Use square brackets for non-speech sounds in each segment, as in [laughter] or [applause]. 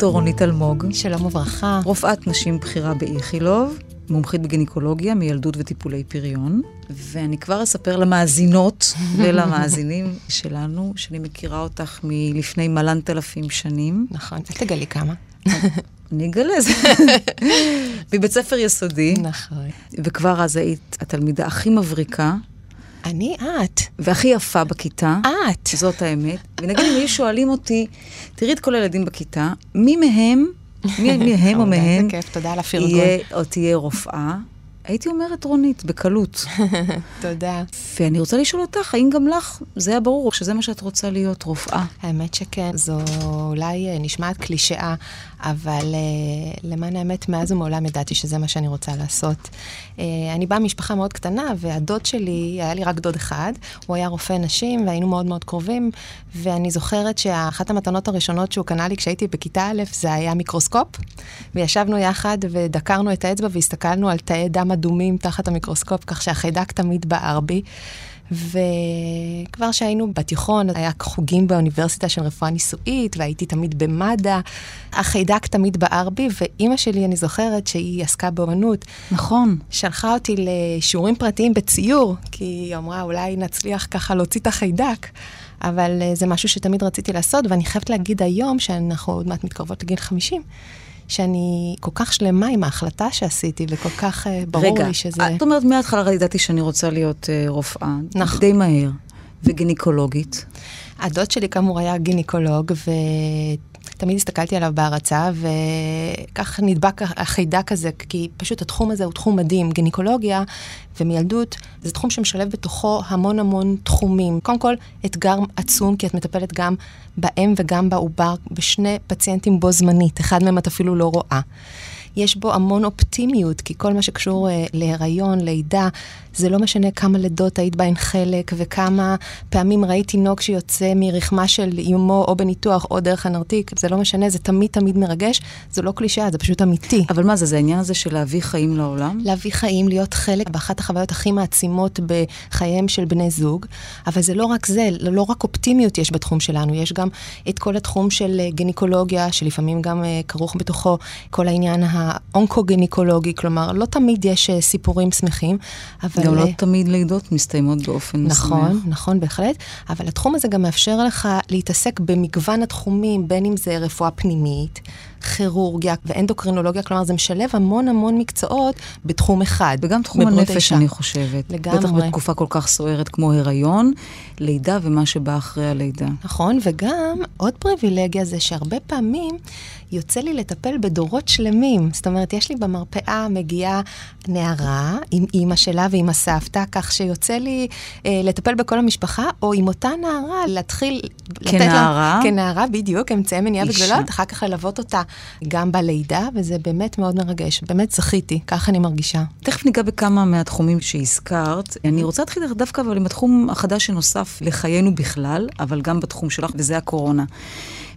דוקטור רונית אלמוג. שלום וברכה. רופאת נשים בכירה באיכילוב, מומחית בגינקולוגיה, מילדות וטיפולי פריון. ואני כבר אספר למאזינות [laughs] ולמאזינים שלנו, שאני מכירה אותך מלפני מלנת אלפים שנים. נכון, אל תגלי כמה. אני אגלה זה. [laughs] מבית ספר יסודי. נכון. וכבר אז היית התלמידה הכי מבריקה. אני את. והכי יפה בכיתה. את. זאת האמת. ונגיד אם היו שואלים אותי, תראי את כל הילדים בכיתה, מי מהם, מי מהם או מהם, איזה כיף, תודה על הפרגון. או תהיה רופאה, הייתי אומרת רונית, בקלות. [laughs] תודה. ואני רוצה לשאול אותך, האם גם לך זה היה ברור שזה מה שאת רוצה להיות, רופאה? האמת שכן, זו אולי אה, נשמעת קלישאה, אבל uh, למען האמת, מאז ומעולם ידעתי שזה מה שאני רוצה לעשות. Uh, אני באה ממשפחה מאוד קטנה, והדוד שלי, היה לי רק דוד אחד, הוא היה רופא נשים, והיינו מאוד מאוד קרובים, ואני זוכרת שאחת המתנות הראשונות שהוא קנה לי כשהייתי בכיתה א', זה היה מיקרוסקופ, וישבנו יחד ודקרנו את האצבע והסתכלנו על תאי דם אדומים תחת המיקרוסקופ, כך שהחיידק תמיד בער בי. וכבר שהיינו בתיכון, היה חוגים באוניברסיטה של רפואה ניסויית, והייתי תמיד במד"א. החיידק תמיד בער בי, ואימא שלי, אני זוכרת שהיא עסקה באמנות. נכון. שלחה אותי לשיעורים פרטיים בציור, כי היא אמרה, אולי נצליח ככה להוציא את החיידק. אבל זה משהו שתמיד רציתי לעשות, ואני חייבת להגיד היום, שאנחנו עוד מעט מתקרבות לגיל 50, שאני כל כך שלמה עם ההחלטה שעשיתי, וכל כך uh, ברור רגע, לי שזה... רגע, את אומרת מההתחלה ידעתי שאני רוצה להיות uh, רופאה. נכון. די מהר. וגינקולוגית. הדוד שלי כאמור היה גינקולוג, ותמיד הסתכלתי עליו בהערצה, וכך נדבק החיידק הזה, כי פשוט התחום הזה הוא תחום מדהים. גינקולוגיה ומילדות זה תחום שמשלב בתוכו המון המון תחומים. קודם כל, אתגר עצום, כי את מטפלת גם באם וגם בעובר, בשני פציינטים בו זמנית, אחד מהם את אפילו לא רואה. יש בו המון אופטימיות, כי כל מה שקשור uh, להיריון, לידה, זה לא משנה כמה לידות היית בהן חלק, וכמה פעמים ראית תינוק שיוצא מרחמה של איומו, או בניתוח, או דרך הנרתיק, זה לא משנה, זה תמיד תמיד מרגש, זה לא קלישאה, זה פשוט אמיתי. אבל מה זה, זה העניין הזה של להביא חיים לעולם? להביא חיים, להיות חלק באחת החוויות הכי מעצימות בחייהם של בני זוג, אבל זה לא רק זה, לא רק אופטימיות יש בתחום שלנו, יש גם את כל התחום של גינקולוגיה, שלפעמים גם uh, כרוך בתוכו כל העניין האונקוגינקולוגי, כלומר, לא תמיד יש uh, סיפורים שמחים, אבל... גם לא תמיד לידות מסתיימות באופן נכון, משמח. נכון, נכון, בהחלט, אבל התחום הזה גם מאפשר לך להתעסק במגוון התחומים, בין אם זה רפואה פנימית, כירורגיה ואנדוקרינולוגיה, כלומר זה משלב המון המון מקצועות בתחום אחד. וגם תחום הנפש, האישה. אני חושבת. לגמרי. בטח בתקופה כל כך סוערת כמו הריון, לידה ומה שבא אחרי הלידה. נכון, וגם עוד פריבילגיה זה שהרבה פעמים יוצא לי לטפל בדורות שלמים. זאת אומרת, יש לי במרפאה מגיעה נערה עם אימא שלה ועם הסבתא, כך שיוצא לי אה, לטפל בכל המשפחה, או עם אותה נערה להתחיל... כנערה? לתת לה, כנערה, בדיוק, אמצעי מניעה וגדולות, אחר כך ללוות אותה גם בלידה, וזה באמת מאוד מרגש. באמת זכיתי, ככה אני מרגישה. תכף ניגע בכמה מהתחומים שהזכרת. אני רוצה להתחיל דווקא אבל עם התחום החדש שנוסף לחיינו בכלל, אבל גם בתחום שלך, וזה הקורונה.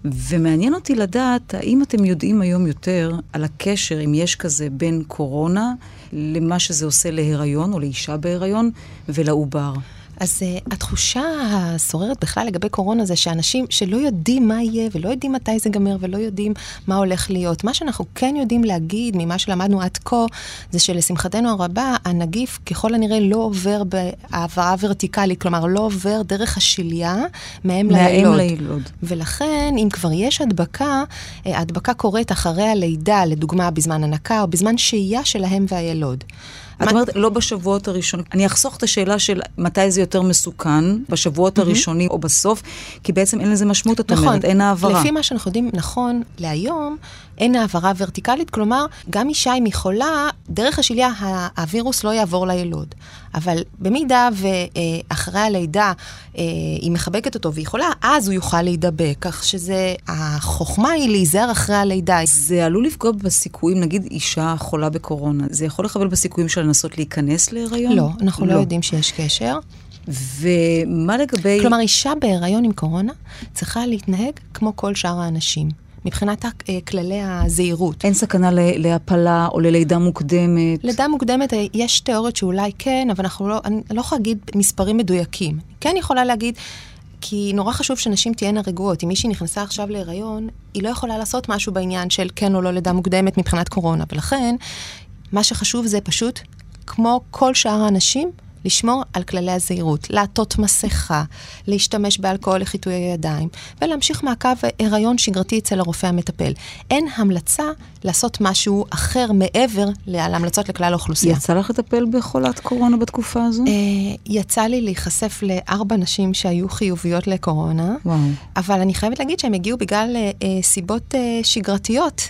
ומעניין אותי לדעת, האם אתם יודעים היום יותר על הקשר, אם יש כזה, בין קורונה למה שזה עושה להיריון או לאישה בהיריון ולעובר? אז uh, התחושה השוררת בכלל לגבי קורונה זה שאנשים שלא יודעים מה יהיה ולא יודעים מתי זה ייגמר ולא יודעים מה הולך להיות. מה שאנחנו כן יודעים להגיד ממה שלמדנו עד כה, זה שלשמחתנו הרבה, הנגיף ככל הנראה לא עובר בהעברה ורטיקלית, כלומר לא עובר דרך השליה מהם לילוד. לילוד. ולכן, אם כבר יש הדבקה, אה, ההדבקה קורית אחרי הלידה, לדוגמה בזמן הנקה או בזמן שהייה שלהם והילוד. את אומרת, לא בשבועות הראשונים. אני אחסוך את השאלה של מתי זה יותר מסוכן, בשבועות הראשונים או בסוף, כי בעצם אין לזה משמעות, את נכון, אומרת, אין העברה. לפי מה שאנחנו יודעים, נכון, להיום, אין העברה ורטיקלית, כלומר, גם אישה אם היא חולה, דרך השליה הווירוס לא יעבור לילוד. אבל במידה ואחרי הלידה אה, היא מחבקת אותו והיא חולה, אז הוא יוכל להידבק. כך שזה, החוכמה היא להיזהר אחרי הלידה. זה עלול לפגוע בסיכויים, נגיד אישה חולה בקורונה, זה יכול לחבל בסיכויים של לנסות להיכנס להיריון? לא, אנחנו לא, לא יודעים שיש קשר. ומה לגבי... כלומר, אישה בהיריון עם קורונה צריכה להתנהג כמו כל שאר האנשים. מבחינת כללי הזהירות. אין סכנה להפלה או ללידה מוקדמת? לידה מוקדמת, יש תיאוריות שאולי כן, אבל אנחנו לא, אני לא יכולה להגיד מספרים מדויקים. כן יכולה להגיד, כי כי נורא חשוב שנשים תהיינה רגועות. אם מישהי נכנסה עכשיו להיריון, היא לא יכולה לעשות משהו בעניין של כן או לא לידה מוקדמת מבחינת קורונה. ולכן, מה שחשוב זה פשוט, כמו כל שאר האנשים, לשמור על כללי הזהירות, לעטות מסכה, להשתמש באלכוהול לחיטוי הידיים, ולהמשיך מעקב הריון שגרתי אצל הרופא המטפל. אין המלצה לעשות משהו אחר מעבר להמלצות לכלל האוכלוסייה. יצא לך לטפל בחולת קורונה בתקופה הזו? אה, יצא לי להיחשף לארבע נשים שהיו חיוביות לקורונה, וואו. אבל אני חייבת להגיד שהן הגיעו בגלל אה, אה סיבות אה, שגרתיות.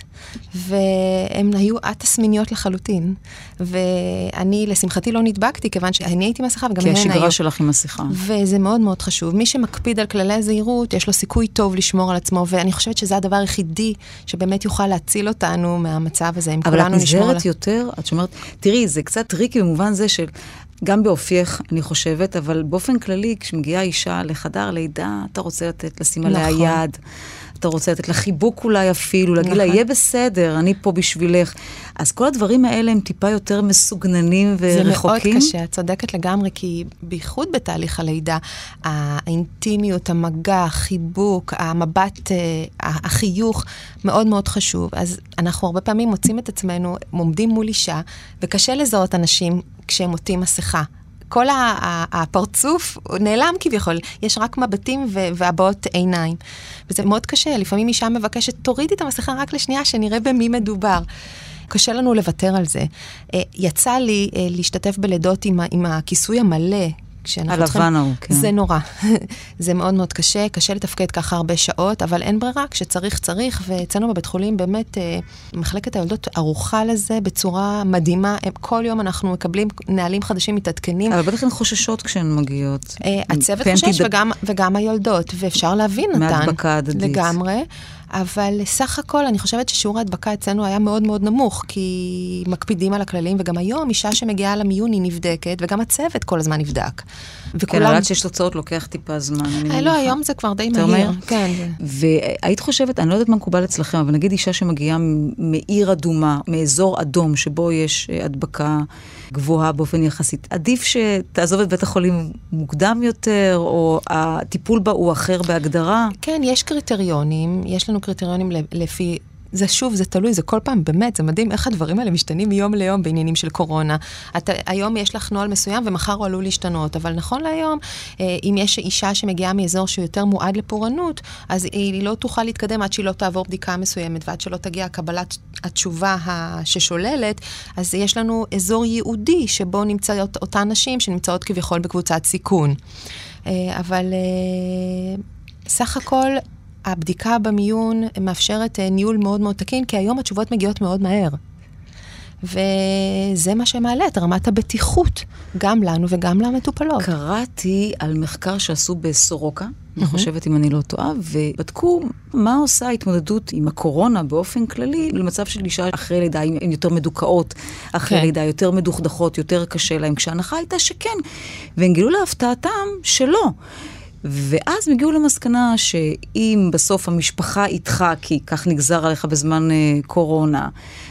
והן היו א-תסמיניות לחלוטין. ואני, לשמחתי, לא נדבקתי, כיוון שאני הייתי עם מסכה וגם הן היו. כי השגרה שלך עם מסכה. וזה מאוד מאוד חשוב. מי שמקפיד על כללי הזהירות, יש לו סיכוי טוב לשמור על עצמו, ואני חושבת שזה הדבר היחידי שבאמת יוכל להציל אותנו מהמצב הזה, אם כולנו נשמור. אבל את נזהרת יותר, את שומרת, תראי, זה קצת tricky במובן זה של... גם באופייך, אני חושבת, אבל באופן כללי, כשמגיעה אישה לחדר לידה, אתה רוצה לתת, לשים עליה נכון. יד. אתה רוצה לתת לה חיבוק אולי אפילו, להגיד לה, נכון. יהיה בסדר, אני פה בשבילך. אז כל הדברים האלה הם טיפה יותר מסוגננים ורחוקים. זה מאוד קשה, את צודקת לגמרי, כי בייחוד בתהליך הלידה, האינטימיות, המגע, החיבוק, המבט, אה, החיוך, מאוד מאוד חשוב. אז אנחנו הרבה פעמים מוצאים את עצמנו עומדים מול אישה, וקשה לזהות אנשים כשהם עוטים מסכה. כל הפרצוף נעלם כביכול, יש רק מבטים והבעות עיניים. וזה מאוד קשה, לפעמים אישה מבקשת, תורידי את המסכה רק לשנייה, שנראה במי מדובר. קשה לנו לוותר על זה. אה, יצא לי אה, להשתתף בלידות עם, עם הכיסוי המלא, כשאנחנו צריכים... הלבן ההוא, כן. זה נורא. [laughs] זה מאוד מאוד קשה, קשה לתפקד ככה הרבה שעות, אבל אין ברירה, כשצריך, צריך, ואצלנו בבית חולים באמת, אה, מחלקת היולדות ערוכה לזה בצורה מדהימה. כל יום אנחנו מקבלים נהלים חדשים מתעדכנים. אבל בטח הן חוששות כשהן מגיעות. אה, הצוות חושש, ד... וגם, וגם היולדות, ואפשר להבין אותן. מהדבקה הדדית. לגמרי. אבל סך הכל, אני חושבת ששיעור ההדבקה אצלנו היה מאוד מאוד נמוך, כי מקפידים על הכללים, וגם היום אישה שמגיעה למיון היא נבדקת, וגם הצוות כל הזמן נבדק. וכולם... כן, אבל עד שיש תוצאות לוקח טיפה זמן, אני מניחה. לא, היום זה כבר די מהיר. כן. והיית חושבת, אני לא יודעת מה מקובל אצלכם, אבל נגיד אישה שמגיעה מעיר אדומה, מאזור אדום, שבו יש אה, הדבקה גבוהה באופן יחסית, עדיף שתעזוב את בית החולים מוקדם יותר, או הטיפול בה הוא אחר בהגדרה? כן, יש קריטריונים, יש לנו קריטריונים לפי... זה שוב, זה תלוי, זה כל פעם, באמת, זה מדהים איך הדברים האלה משתנים מיום ליום בעניינים של קורונה. אתה, היום יש לך נוהל מסוים ומחר הוא עלול להשתנות, אבל נכון להיום, אה, אם יש אישה שמגיעה מאזור שהוא יותר מועד לפורענות, אז היא לא תוכל להתקדם עד שהיא לא תעבור בדיקה מסוימת ועד שלא תגיע קבלת התשובה ששוללת, אז יש לנו אזור ייעודי שבו נמצאות אותן נשים שנמצאות כביכול בקבוצת סיכון. אה, אבל אה, סך הכל הבדיקה במיון מאפשרת אה, ניהול מאוד מאוד תקין, כי היום התשובות מגיעות מאוד מהר. וזה מה שמעלה את רמת הבטיחות, גם לנו וגם למטופלות. קראתי על מחקר שעשו בסורוקה, mm-hmm. אני חושבת אם אני לא טועה, ובדקו מה עושה ההתמודדות עם הקורונה באופן כללי למצב של אישה אחרי לידה, הן יותר מדוכאות אחרי כן. לידה, יותר מדוכדכות, יותר קשה להן, כשההנחה הייתה שכן. והם גילו להפתעתם שלא. ואז הם הגיעו למסקנה שאם בסוף המשפחה איתך, כי כך נגזר עליך בזמן uh, קורונה,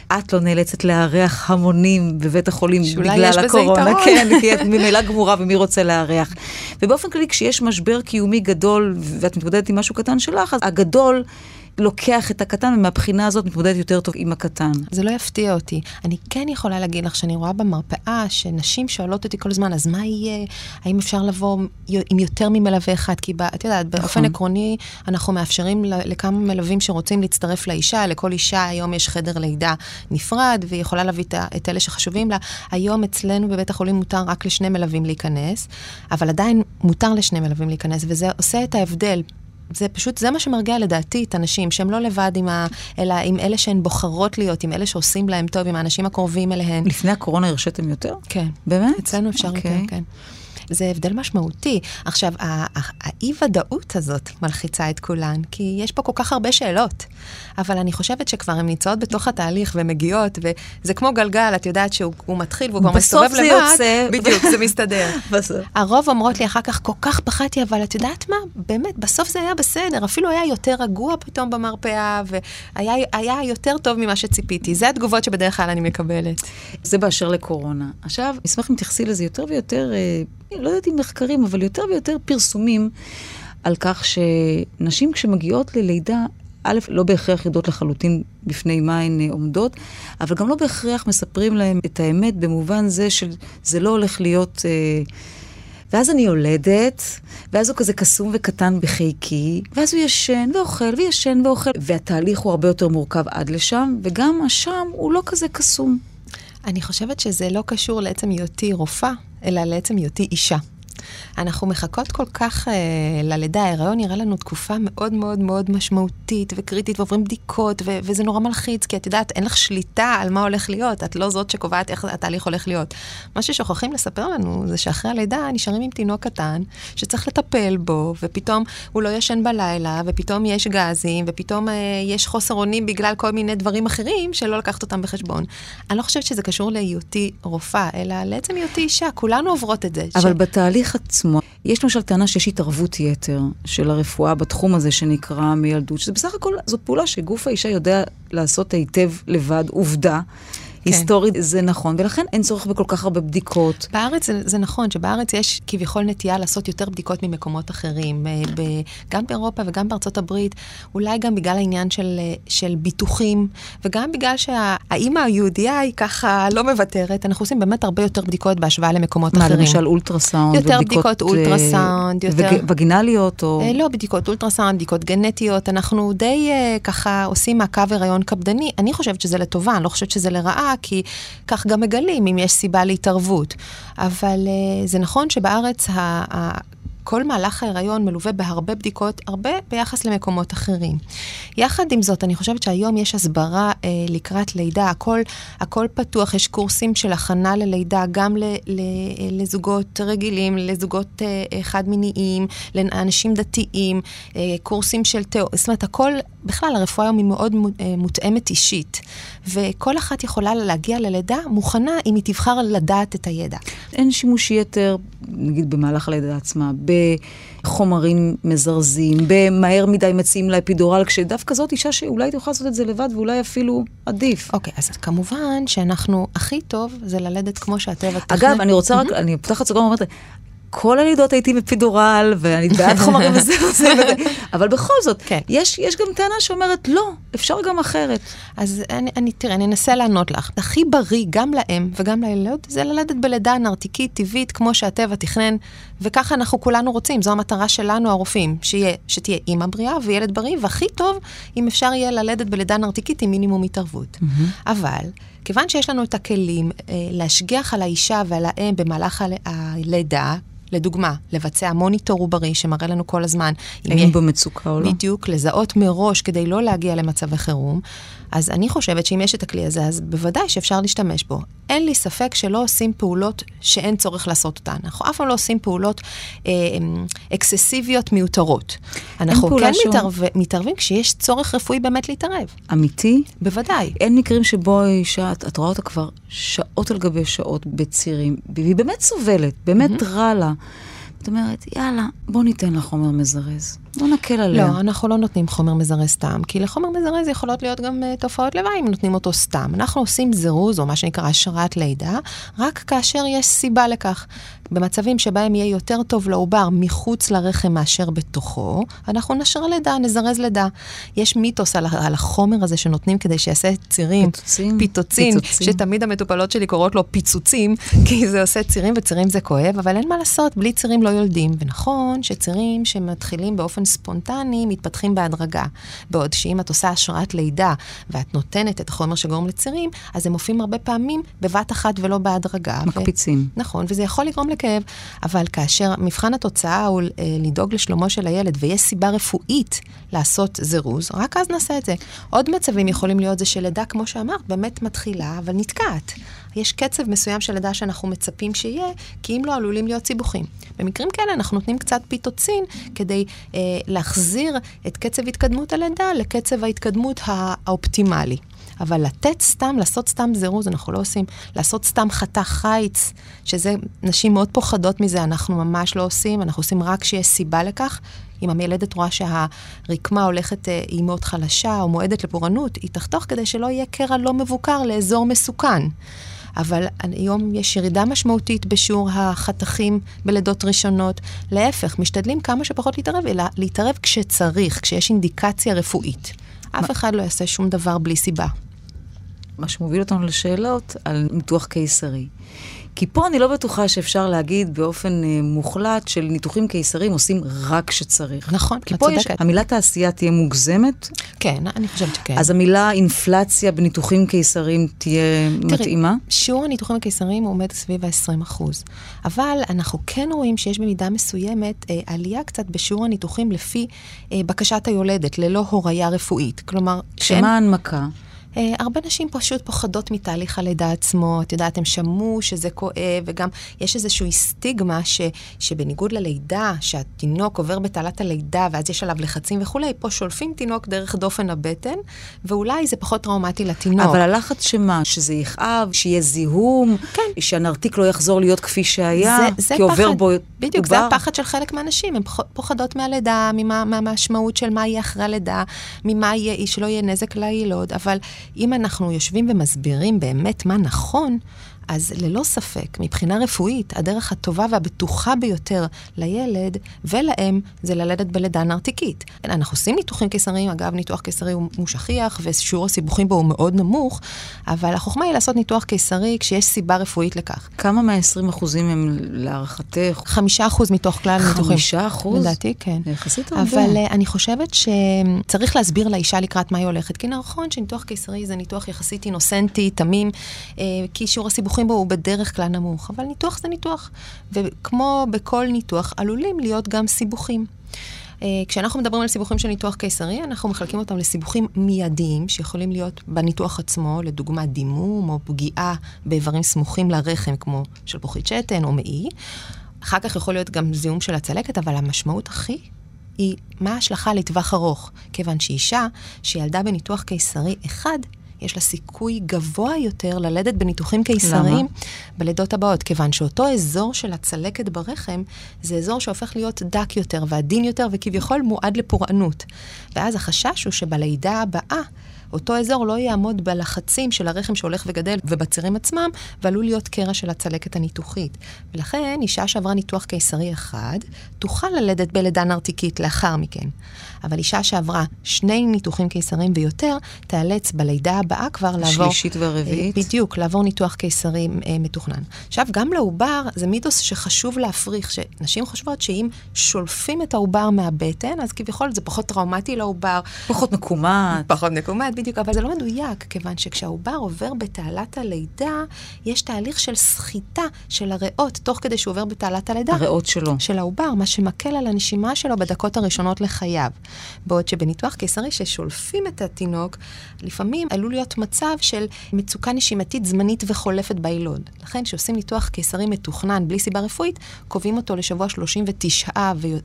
את לא נאלצת לארח המונים בבית החולים בגלל הקורונה. [laughs] כן, כי את ממילא גמורה ומי רוצה לארח. ובאופן כללי, כשיש משבר קיומי גדול ואת מתמודדת עם משהו קטן שלך, אז הגדול... לוקח את הקטן, ומהבחינה הזאת מתמודד יותר טוב עם הקטן. זה לא יפתיע אותי. אני כן יכולה להגיד לך שאני רואה במרפאה שנשים שואלות אותי כל הזמן, אז מה יהיה? האם אפשר לבוא עם יותר ממלווה אחד? כי את יודעת, נכון. באופן עקרוני, אנחנו מאפשרים לכמה מלווים שרוצים להצטרף לאישה, לכל אישה היום יש חדר לידה נפרד, והיא יכולה להביא את אלה שחשובים לה. היום אצלנו בבית החולים מותר רק לשני מלווים להיכנס, אבל עדיין מותר לשני מלווים להיכנס, וזה עושה את ההבדל זה פשוט, זה מה שמרגיע לדעתי את הנשים, שהן לא לבד עם ה... אלא עם אלה שהן בוחרות להיות, עם אלה שעושים להם טוב, עם האנשים הקרובים אליהן. לפני הקורונה הרשיתם יותר? כן. באמת? אצלנו אפשר okay. יותר, אוקיי. כן. זה הבדל משמעותי. עכשיו, האי-ודאות הזאת מלחיצה את כולן, כי יש פה כל כך הרבה שאלות. אבל אני חושבת שכבר הן נמצאות בתוך התהליך ומגיעות, וזה כמו גלגל, את יודעת שהוא מתחיל והוא כבר מסתובב לבד. בסוף זה יוצא. בדיוק, זה מסתדר. [laughs] בסוף. הרוב אומרות לי אחר כך, כל כך פחדתי, אבל את יודעת מה? באמת, בסוף זה היה בסדר. אפילו היה יותר רגוע פתאום במרפאה, והיה יותר טוב ממה שציפיתי. זה התגובות שבדרך כלל אני מקבלת. זה באשר לקורונה. עכשיו, אשמח אם תתייחסי לזה יותר ויותר, אה, לא יודעת אם מחקרים, אבל יותר ויותר פרסומים על כך שנשים כשמגיעות ללידה, א', לא בהכרח יודעות לחלוטין בפני מה הן אה, עומדות, אבל גם לא בהכרח מספרים להם את האמת במובן זה שזה לא הולך להיות... אה, ואז אני יולדת, ואז הוא כזה קסום וקטן בחיקי, ואז הוא ישן ואוכל וישן ואוכל, והתהליך הוא הרבה יותר מורכב עד לשם, וגם השם הוא לא כזה קסום. אני חושבת שזה לא קשור לעצם היותי רופאה, אלא לעצם היותי אישה. אנחנו מחכות כל כך אה, ללידה, ההיריון נראה לנו תקופה מאוד מאוד מאוד משמעותית וקריטית, ועוברים בדיקות, ו- וזה נורא מלחיץ, כי את יודעת, אין לך שליטה על מה הולך להיות, את לא זאת שקובעת איך התהליך הולך להיות. מה ששוכחים לספר לנו זה שאחרי הלידה נשארים עם תינוק קטן, שצריך לטפל בו, ופתאום הוא לא ישן בלילה, ופתאום יש גזים, ופתאום אה, יש חוסר אונים בגלל כל מיני דברים אחרים שלא לקחת אותם בחשבון. אני לא חושבת שזה קשור להיותי רופאה, אלא לעצם היותי אישה, כולנו עוברות את זה. אבל ש... בתהליך עצמו, יש למשל טענה שיש התערבות יתר של הרפואה בתחום הזה שנקרא מילדות, שזה בסך הכל, זו פעולה שגוף האישה יודע לעשות היטב לבד, עובדה. כן. היסטורית זה נכון, ולכן אין צורך בכל כך הרבה בדיקות. בארץ זה, זה נכון, שבארץ יש כביכול נטייה לעשות יותר בדיקות ממקומות אחרים, אה, ב, גם באירופה וגם בארצות הברית, אולי גם בגלל העניין של, אה, של ביטוחים, וגם בגלל שהאימא היהודייה היא ככה לא מוותרת, אנחנו עושים באמת הרבה יותר בדיקות בהשוואה למקומות מה, אחרים. מה, למשל אולטרסאונד יותר בדיקות אה, אולטרסאונד, יותר... וגינליות או... לא, בדיקות אולטרסאונד, בדיקות גנטיות, אנחנו די ככה עושים מעקב הריון קפדני. אני חושבת שזה לטובה, אני לא חושבת שזה לרעה. כי כך גם מגלים אם יש סיבה להתערבות. אבל uh, זה נכון שבארץ כל מהלך ההיריון מלווה בהרבה בדיקות, הרבה ביחס למקומות אחרים. יחד עם זאת, אני חושבת שהיום יש הסברה אה, לקראת לידה, הכל, הכל פתוח, יש קורסים של הכנה ללידה, גם ל, ל, לזוגות רגילים, לזוגות אה, חד-מיניים, לאנשים דתיים, אה, קורסים של תיאור, זאת אומרת, הכל, בכלל, הרפואה היום היא מאוד אה, מותאמת אישית, וכל אחת יכולה להגיע ללידה מוכנה אם היא תבחר לדעת את הידע. אין שימוש יתר, נגיד במהלך הלידה עצמה, בחומרים מזרזים, במהר מדי מציעים לה אפידורל, כשדווקא זאת אישה שאולי תוכל לעשות את זה לבד ואולי אפילו עדיף. אוקיי, okay, אז כמובן שאנחנו, הכי טוב זה ללדת כמו שהטבע תכנן. אגב, אני רוצה רק, אני פותחת סוגריים ואומרת, כל הלידות הייתי בפידורל, ואני בעד חומרים [laughs] וזה וזה וזה, אבל בכל זאת, כן. יש, יש גם טענה שאומרת, לא, אפשר גם אחרת. אז אני, אני, תראה, אני אנסה לענות לך. הכי בריא, גם לאם וגם לילוד, זה ללדת בלידה נרתיקית, טבעית, כמו שהטבע תכנן, וככה אנחנו כולנו רוצים, זו המטרה שלנו, הרופאים, שיה, שתהיה אימא בריאה וילד בריא, והכי טוב, אם אפשר יהיה ללדת בלידה נרתיקית עם מינימום התערבות. אבל... כיוון שיש לנו את הכלים אה, להשגיח על האישה ועל האם במהלך הלידה, לדוגמה, לבצע מוניטור עוברי שמראה לנו כל הזמן. אם היא במצוקה או לא. בדיוק, לזהות מראש כדי לא להגיע למצבי חירום. אז אני חושבת שאם יש את הכלי הזה, אז בוודאי שאפשר להשתמש בו. אין לי ספק שלא עושים פעולות שאין צורך לעשות אותן. אנחנו אף פעם לא עושים פעולות אה, אקססיביות מיותרות. אנחנו כן שהוא... מתערב, מתערבים כשיש צורך רפואי באמת להתערב. אמיתי? בוודאי. אין מקרים שבו אישה, את, את רואה אותה כבר שעות על גבי שעות בצירים, והיא באמת סובלת, באמת mm-hmm. רע לה. זאת אומרת, יאללה, בוא ניתן לה חומר מזרז. בוא נקל עליה. לא, אנחנו לא נותנים חומר מזרז סתם, כי לחומר מזרז יכולות להיות גם uh, תופעות לוואי אם נותנים אותו סתם. אנחנו עושים זירוז, או מה שנקרא השראת לידה, רק כאשר יש סיבה לכך. במצבים שבהם יהיה יותר טוב לעובר מחוץ לרחם מאשר בתוכו, אנחנו נשרה לידה, נזרז לידה. יש מיתוס על, על החומר הזה שנותנים כדי שיעשה צירים. פיצוצים. פיצוצים, פיצוצים. שתמיד המטופלות שלי קוראות לו פיצוצים, [laughs] כי זה עושה צירים וצירים זה כואב, אבל אין מה לעשות, בלי צירים לא יולדים. ונכון שצירים שמתחילים באופן ספונטני מתפתחים בהדרגה. בעוד שאם את עושה השראת לידה ואת נותנת את החומר שגורם לצירים, אז הם מופיעים הרבה פעמים בבת אחת ולא בהדרגה. מקפיצים. ו... נכון, וזה יכול לגרום לכאב, אבל כאשר מבחן התוצאה הוא אה, לדאוג לשלומו של הילד ויש סיבה רפואית לעשות זירוז, רק אז נעשה את זה. עוד מצבים יכולים להיות זה שלידה, כמו שאמרת, באמת מתחילה, אבל נתקעת. יש קצב מסוים של לידה שאנחנו מצפים שיהיה, כי אם לא עלולים להיות סיבוכים. במקרים כאלה אנחנו נותנים קצת פיטוצין כדי אה, להחזיר את קצב התקדמות הלידה לקצב ההתקדמות האופטימלי. אבל לתת סתם, לעשות סתם זירוז, אנחנו לא עושים. לעשות סתם חתך חיץ, שזה, נשים מאוד פוחדות מזה, אנחנו ממש לא עושים, אנחנו עושים רק כשיש סיבה לכך. אם המילדת רואה שהרקמה הולכת, אה, היא מאוד חלשה או מועדת לפורענות, היא תחתוך כדי שלא יהיה קרע לא מבוקר לאזור מסוכן. אבל היום יש ירידה משמעותית בשיעור החתכים בלידות ראשונות. להפך, משתדלים כמה שפחות להתערב, אלא להתערב כשצריך, כשיש אינדיקציה רפואית. אף אחד לא יעשה שום דבר בלי סיבה. מה שמוביל אותנו לשאלות על ניתוח קיסרי. כי פה אני לא בטוחה שאפשר להגיד באופן אה, מוחלט של ניתוחים קיסריים עושים רק כשצריך. נכון, כי פה יש, המילה תעשייה תהיה מוגזמת. כן, אני חושבת שכן. אז המילה אינפלציה בניתוחים קיסריים תהיה תראי, מתאימה? שיעור הניתוחים הקיסריים עומד סביב ה-20 אבל אנחנו כן רואים שיש במידה מסוימת אה, עלייה קצת בשיעור הניתוחים לפי אה, בקשת היולדת, ללא הוריה רפואית. כלומר, שמה ההנמקה? Uh, הרבה נשים פשוט פוחדות מתהליך הלידה עצמו. את יודעת, הם שמעו שזה כואב, וגם יש איזושהי סטיגמה ש, שבניגוד ללידה, שהתינוק עובר בתעלת הלידה, ואז יש עליו לחצים וכולי, פה שולפים תינוק דרך דופן הבטן, ואולי זה פחות טראומטי לתינוק. אבל הלחץ שמה? שזה יכאב, שיהיה זיהום, כן. שהנרתיק לא יחזור להיות כפי שהיה, זה, זה כי פחד, עובר בו בדיוק, עובר. זה הפחד של חלק מהנשים. הן פוחדות מהלידה, ממה, מהמשמעות של מה יהיה אחרי הלידה, ממה יהיה, שלא יהיה נזק ליילוד, אבל... אם אנחנו יושבים ומסבירים באמת מה נכון, אז ללא ספק, מבחינה רפואית, הדרך הטובה והבטוחה ביותר לילד ולאם זה ללדת בלידה נרתיקית. אנחנו עושים ניתוחים קיסריים, אגב, ניתוח קיסרי הוא שכיח ושיעור הסיבוכים בו הוא מאוד נמוך, אבל החוכמה היא לעשות ניתוח קיסרי כשיש סיבה רפואית לכך. כמה מה-20 אחוזים הם להערכתך? חמישה אחוז מתוך כלל הניתוחים. חמישה אחוז? לדעתי, כן. יחסית הרבה. אבל uh, אני חושבת שצריך להסביר לאישה לקראת מה היא הולכת. כי נכון שניתוח קיסרי זה ניתוח יחסית אינוסנטי, תמים, uh, כי שיעור הסיבוכים בו הוא בדרך כלל נמוך. אבל ניתוח זה ניתוח. וכמו בכל ניתוח, עלולים להיות גם סיבוכים. Uh, כשאנחנו מדברים על סיבוכים של ניתוח קיסרי, אנחנו מחלקים אותם לסיבוכים מיידיים, שיכולים להיות בניתוח עצמו, לדוגמה דימום או פגיעה באיברים סמוכים לרחם, כמו שלפוחית שתן או מעי. אחר כך יכול להיות גם זיהום של הצלקת, אבל המשמעות הכי היא מה ההשלכה לטווח ארוך. כיוון שאישה שילדה בניתוח קיסרי אחד, יש לה סיכוי גבוה יותר ללדת בניתוחים קיסריים למה? בלידות הבאות, כיוון שאותו אזור של הצלקת ברחם, זה אזור שהופך להיות דק יותר ועדין יותר, וכביכול מועד לפורענות. ואז החשש הוא שבלידה הבאה, אותו אזור לא יעמוד בלחצים של הרחם שהולך וגדל ובצירים עצמם, ועלול להיות קרע של הצלקת הניתוחית. ולכן, אישה שעברה ניתוח קיסרי אחד, תוכל ללדת בלידה נרתיקית לאחר מכן. אבל אישה שעברה שני ניתוחים קיסריים ויותר, תיאלץ בלידה הבאה כבר לעבור... השלישית והרביעית? בדיוק, לעבור ניתוח קיסרי אה, מתוכנן. עכשיו, גם לעובר, זה מיתוס שחשוב להפריך, שנשים חושבות שאם שולפים את העובר מהבטן, אז כביכול זה פחות טראומטי לעובר. פחות מקומט. פחות מקומט, בדיוק, אבל זה לא מדויק, כיוון שכשהעובר עובר בתעלת הלידה, יש תהליך של סחיטה של הריאות, תוך כדי שהוא עובר בתעלת הלידה. הריאות שלו. של העובר, מה שמקל על הנשימה שלו בדקות הראשונות לחייו. בעוד שבניתוח קיסרי ששולפים את התינוק, לפעמים עלול להיות מצב של מצוקה נשימתית זמנית וחולפת ביילוד. לכן, כשעושים ניתוח קיסרי מתוכנן בלי סיבה רפואית, קובעים אותו לשבוע 39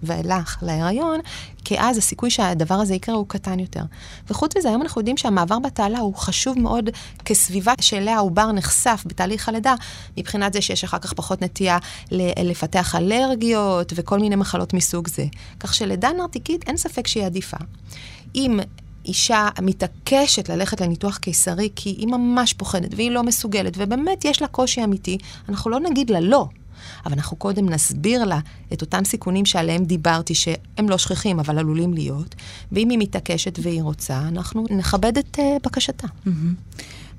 ואילך להיריון, כי אז הסיכוי שהדבר הזה יקרה הוא קטן יותר. וחוץ מזה, היום אנחנו יודעים שהמעבר בתעלה הוא חשוב מאוד כסביבה שאליה העובר נחשף בתהליך הלידה, מבחינת זה שיש אחר כך פחות נטייה לפתח אלרגיות וכל מיני מחלות מסוג זה. כך שלידה נרתיקית, אין ספק שהיא עדיפה. אם אישה מתעקשת ללכת לניתוח קיסרי כי היא ממש פוחדת והיא לא מסוגלת, ובאמת יש לה קושי אמיתי, אנחנו לא נגיד לה לא. אבל אנחנו קודם נסביר לה את אותם סיכונים שעליהם דיברתי, שהם לא שכיחים, אבל עלולים להיות, ואם היא מתעקשת והיא רוצה, אנחנו נכבד את uh, בקשתה. Mm-hmm.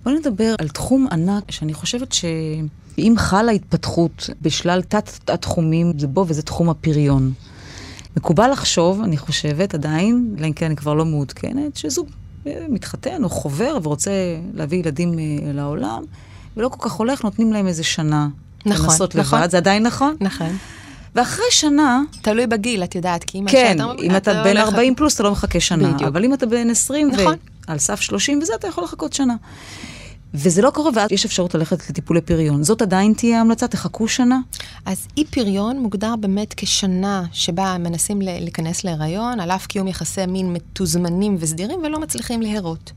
בואי נדבר על תחום ענק, שאני חושבת שאם חלה התפתחות בשלל תת-התחומים, זה בו וזה תחום הפריון. מקובל לחשוב, אני חושבת, עדיין, אלא אם כן אני כבר לא מעודכנת, שזוג מתחתן או חובר ורוצה להביא ילדים לעולם, ולא כל כך הולך, נותנים להם איזה שנה. נכון, לנסות נכון. לבד, זה עדיין נכון? נכון. ואחרי שנה... תלוי בגיל, את יודעת, כי אם כן, אתה... אם אתה לא בן הולך... 40 פלוס, אתה לא מחכה שנה. בדיוק. אבל אם אתה בן 20 נכון. ועל סף 30 וזה, אתה יכול לחכות שנה. וזה לא קורה, ואז יש אפשרות ללכת לטיפולי פריון. זאת עדיין תהיה ההמלצה? תחכו שנה? אז אי פריון מוגדר באמת כשנה שבה מנסים להיכנס להיריון, על אף קיום יחסי מין מתוזמנים וסדירים ולא מצליחים להרות.